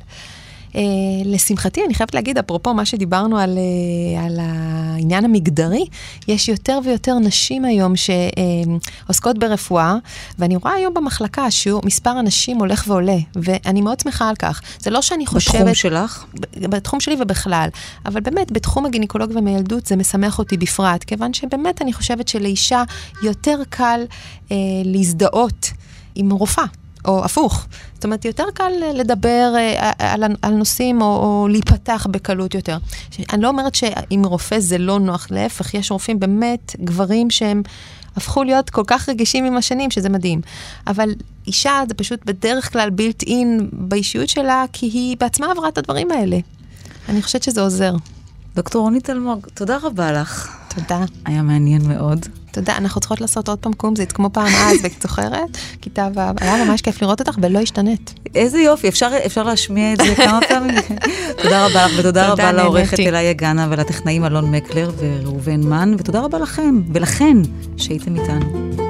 Uh, לשמחתי, אני חייבת להגיד, אפרופו מה שדיברנו על, uh, על העניין המגדרי, יש יותר ויותר נשים היום שעוסקות uh, ברפואה, ואני רואה היום במחלקה שיעור, מספר הנשים הולך ועולה, ואני מאוד שמחה על כך. זה לא שאני חושבת... בתחום שלך? בתחום שלי ובכלל. אבל באמת, בתחום הגינקולוג ומילדות זה משמח אותי בפרט, כיוון שבאמת אני חושבת שלאישה יותר קל אה, להזדהות עם רופאה. או הפוך. זאת אומרת, יותר קל לדבר אה, על, על נושאים או, או להיפתח בקלות יותר. אני לא אומרת שעם רופא זה לא נוח, להפך, יש רופאים באמת, גברים שהם הפכו להיות כל כך רגישים עם השנים, שזה מדהים. אבל אישה זה פשוט בדרך כלל בילט אין באישיות שלה, כי היא בעצמה עברה את הדברים האלה. אני חושבת שזה עוזר. דוקטור רונית אלמוג, תודה רבה לך. תודה. היה מעניין מאוד. תודה, אנחנו צריכות לעשות עוד פעם קומזיץ, כמו פעם אז, ואת זוכרת? כיתה ו', היה ממש כיף לראות אותך ולא השתנית. איזה יופי, אפשר, אפשר להשמיע את זה כמה פעמים? תודה רבה לך, ותודה תודה, רבה לעורכת. אליה גנה ולטכנאים אלון מקלר וראובן מן, ותודה רבה לכם ולכן שהייתם איתנו.